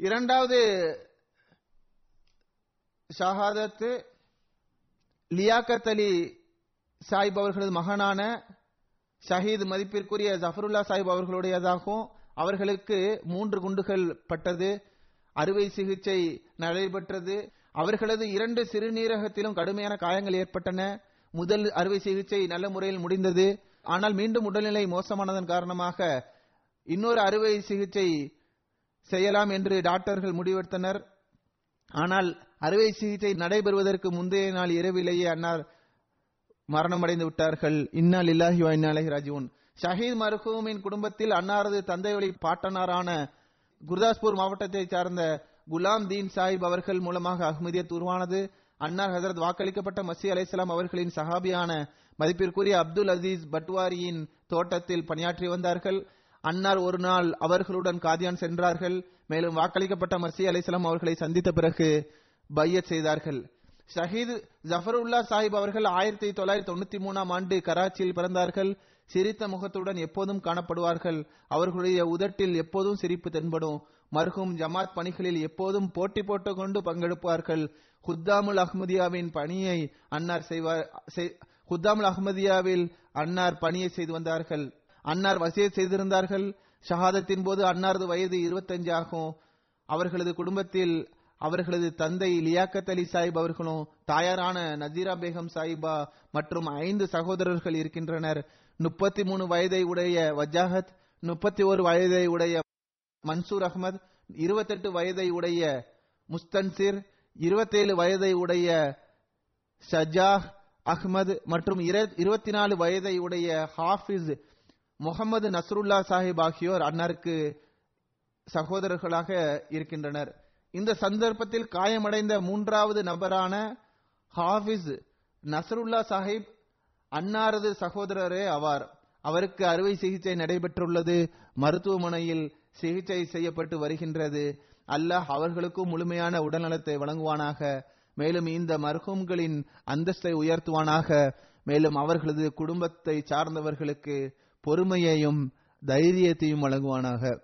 இரண்டாவது ஷஹாதத்து லியாக்கத் அலி சாஹிப் அவர்களது மகனான ஷஹீத் மதிப்பிற்குரிய ஜஃபருல்லா சாஹிப் அவர்களுடையதாகவும் அவர்களுக்கு மூன்று குண்டுகள் பட்டது. அறுவை சிகிச்சை நடைபெற்றது. அவர்களது இரண்டு சிறுநீரகத்திலும் கடுமையான காயங்கள் ஏற்பட்டன. முதல் அறுவை சிகிச்சை நல்ல முறையில் முடிந்தது. ஆனால் மீண்டும் உடல்நிலை மோசமானதன் காரணமாக இன்னொரு அறுவை சிகிச்சை செய்யலாம் என்று டாக்டர்கள் முடிவெடுத்தனர். ஆனால் அறுவை சிகிச்சை நடைபெறுவதற்கு முந்தைய நாள் இரவிலேயே அன்னார் மரணமடைந்து விட்டார்கள். இந்நாள் இல்லாஹி வ ராஜீவன் ஷஹீத் மர்ஹூமின் குடும்பத்தில் அன்னாரது தந்தை வழி பாட்டனாரான குர்தாஸ்பூர் மாவட்டத்தை சார்ந்த குலாம் தீன் சாஹிப் அவர்கள் மூலமாக அஹ்மதியத் உருவானது. அன்னார் ஹசரத் வாக்களிக்கப்பட்ட மசி அலிஸ்லாம் அவர்களின் சஹாபியான மதிப்பிற்குரிய அப்துல் அசீஸ் பட்வாரியின் தோட்டத்தில் பணியாற்றி வந்தார்கள். அன்னார் ஒரு நாள் அவர்களுடன் காதியான் சென்றார்கள். மேலும் வாக்களிக்கப்பட்ட மசி அலிஸ்லாம் அவர்களை சந்தித்த பிறகு பையத் செய்தார்கள். ஷஹீத் ஜஃபருல்லா சாஹிப் அவர்கள் ஆயிரத்தி தொள்ளாயிரத்தி தொண்ணூத்தி மூணாம் ஆண்டு கராச்சியில் பிறந்தார்கள். சிரித்த முகத்துடன் எப்போதும் காணப்படுவார்கள். அவர்களுடைய உதட்டில் எப்போதும் சிரிப்பு தென்படும். மருகும் ஜமாத் பணிகளில் எப்போதும் போட்டி போட்டு கொண்டு பங்கெடுப்பார்கள். ஹுத்தாமுல் அஹ்மதியாவின் பணியை அன்னார் செய்வார் ஹுத்தாமுல் அஹ்மதியாவில் அன்னார் பணியை செய்து வந்தார்கள். அன்னார் வசிய செய்திருந்தார்கள். ஷஹாதத்தின் போது அன்னாரது வயது 25 ஆகும் அவர்களது குடும்பத்தில் அவர்களது தந்தை லியாக்கத் அலி சாஹிப் அவர்களும் தாயாரான நசீரா பேகம் சாஹிபா மற்றும் ஐந்து சகோதரர்கள் இருக்கின்றனர். முப்பத்தி மூணு வயதை உடைய வஜாஹத் முப்பத்தி ஒரு வயதை உடைய மன்சூர் அகமது இருபத்தெட்டு வயதை உடைய முஸ்தன்சிர் இருபத்தேழு வயதை உடைய ஷஜாஹ் அஹ்மது மற்றும் இருபத்தி நாலு வயதை உடைய ஹாஃபிஸ் முகமது நஸ்ருல்லா சாஹிப் ஆகியோர் அன்னாருக்கு சகோதரர்களாக இருக்கின்றனர். இந்த சந்தர்ப்பத்தில் காயமடைந்த மூன்றாவது நபரான ஹாஃபிஸ் நசருல்லா சாஹிப் அன்னாரது சகோதரரே ஆவார். அவருக்கு அறுவை சிகிச்சை நடைபெற்றுள்ளது. மருத்துவமனையில் சிகிச்சை செய்யப்பட்டு வருகின்றது. அல்லாஹ் அவர்களுக்கும் முழுமையான உடல்நலத்தை வழங்குவானாக. மேலும் இந்த மர்ஹூம்களின் அந்தஸ்தை உயர்த்துவானாக. மேலும் அவர்களது குடும்பத்தை சார்ந்தவர்களுக்கு பொறுமையையும் தைரியத்தையும் வழங்குவானாக.